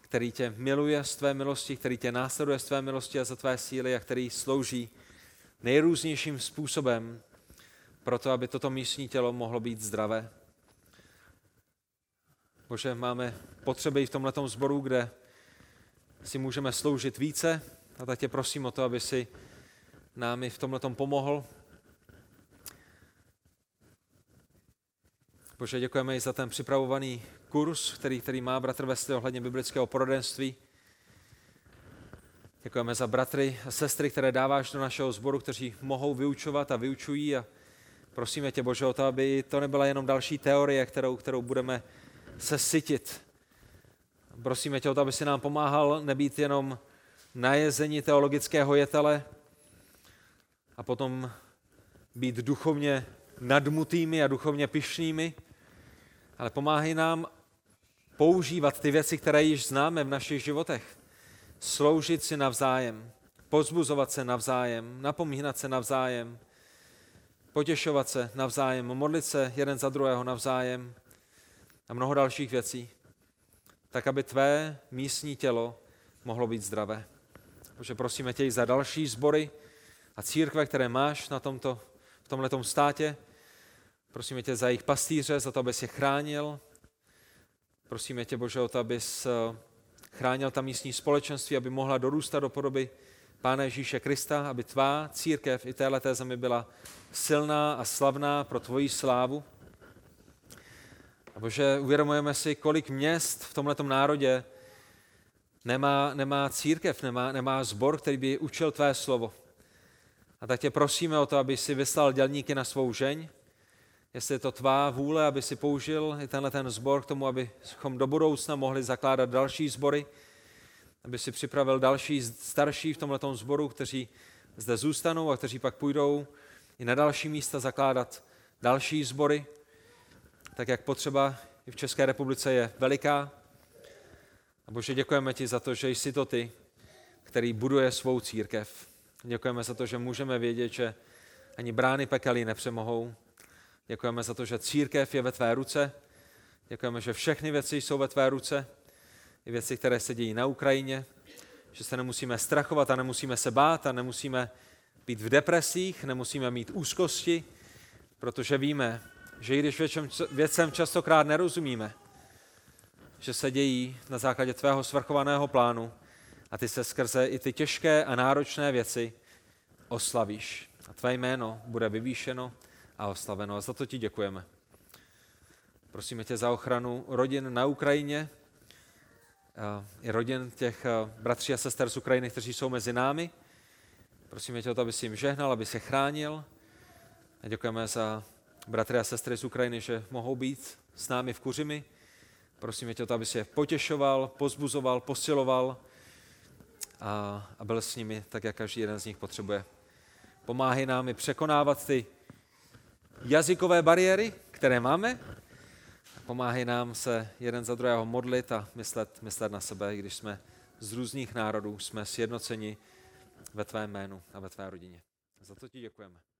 který tě miluje z tvé milosti, který tě následuje z tvé milosti a za tvé síly a který slouží nejrůznějším způsobem proto, aby toto místní tělo mohlo být zdravé. Bože, máme potřeby i v tomto sboru, kde si můžeme sloužit více a tak tě prosím o to, aby si nám i v tomhle pomohl. Bože, děkujeme i za ten připravovaný kurz, který, který má bratr Vesty ohledně biblického porodenství. Děkujeme za bratry a sestry, které dáváš do našeho sboru, kteří mohou vyučovat a vyučují a Prosíme tě, Bože, o to, aby to nebyla jenom další teorie, kterou, kterou budeme se sytit. Prosíme tě o to, aby si nám pomáhal nebýt jenom najezení teologického jetele a potom být duchovně nadmutými a duchovně pyšnými, ale pomáhej nám používat ty věci, které již známe v našich životech. Sloužit si navzájem, pozbuzovat se navzájem, napomínat se navzájem, potěšovat se navzájem, modlit se jeden za druhého navzájem a mnoho dalších věcí, tak aby tvé místní tělo mohlo být zdravé. Bože, prosíme tě i za další sbory a církve, které máš na tomto, v tomto státě. Prosíme tě za jejich pastýře, za to, abys je chránil. Prosíme tě, Bože, o to, abys eh, chránil ta místní společenství, aby mohla dorůstat do podoby Pána Ježíše Krista, aby tvá církev i téhleté zemi byla silná a slavná pro tvoji slávu. A Bože, uvědomujeme si, kolik měst v tomto národě nemá, nemá církev, nemá, nemá zbor, který by učil tvé slovo. A tak tě prosíme o to, aby si vyslal dělníky na svou žeň, jestli je to tvá vůle, aby si použil i tenhle ten zbor k tomu, abychom do budoucna mohli zakládat další sbory, aby si připravil další starší v tomto sboru, kteří zde zůstanou a kteří pak půjdou i na další místa zakládat další sbory, tak jak potřeba i v České republice je veliká. A Bože, děkujeme ti za to, že jsi to ty, který buduje svou církev. Děkujeme za to, že můžeme vědět, že ani brány pekelí nepřemohou. Děkujeme za to, že církev je ve tvé ruce. Děkujeme, že všechny věci jsou ve tvé ruce. I věci, které se dějí na Ukrajině. Že se nemusíme strachovat a nemusíme se bát a nemusíme být v depresích, nemusíme mít úzkosti, protože víme, že i když věcem, věcem častokrát nerozumíme, že se dějí na základě tvého svrchovaného plánu a ty se skrze i ty těžké a náročné věci oslavíš. A tvé jméno bude vyvýšeno a oslaveno. A za to ti děkujeme. Prosíme tě za ochranu rodin na Ukrajině, i rodin těch bratří a sester z Ukrajiny, kteří jsou mezi námi. Prosíme tě o to, aby si jim žehnal, aby se chránil. A děkujeme za bratry a sestry z Ukrajiny, že mohou být s námi v Kuřimi. Prosíme tě o to, aby si je potěšoval, pozbuzoval, posiloval a, a byl s nimi tak, jak každý jeden z nich potřebuje. Pomáhej nám i překonávat ty jazykové bariéry, které máme. Pomáhej nám se jeden za druhého modlit a myslet, myslet na sebe, když jsme z různých národů, jsme sjednoceni ve tvém jménu a ve tvé rodině. Za to ti děkujeme.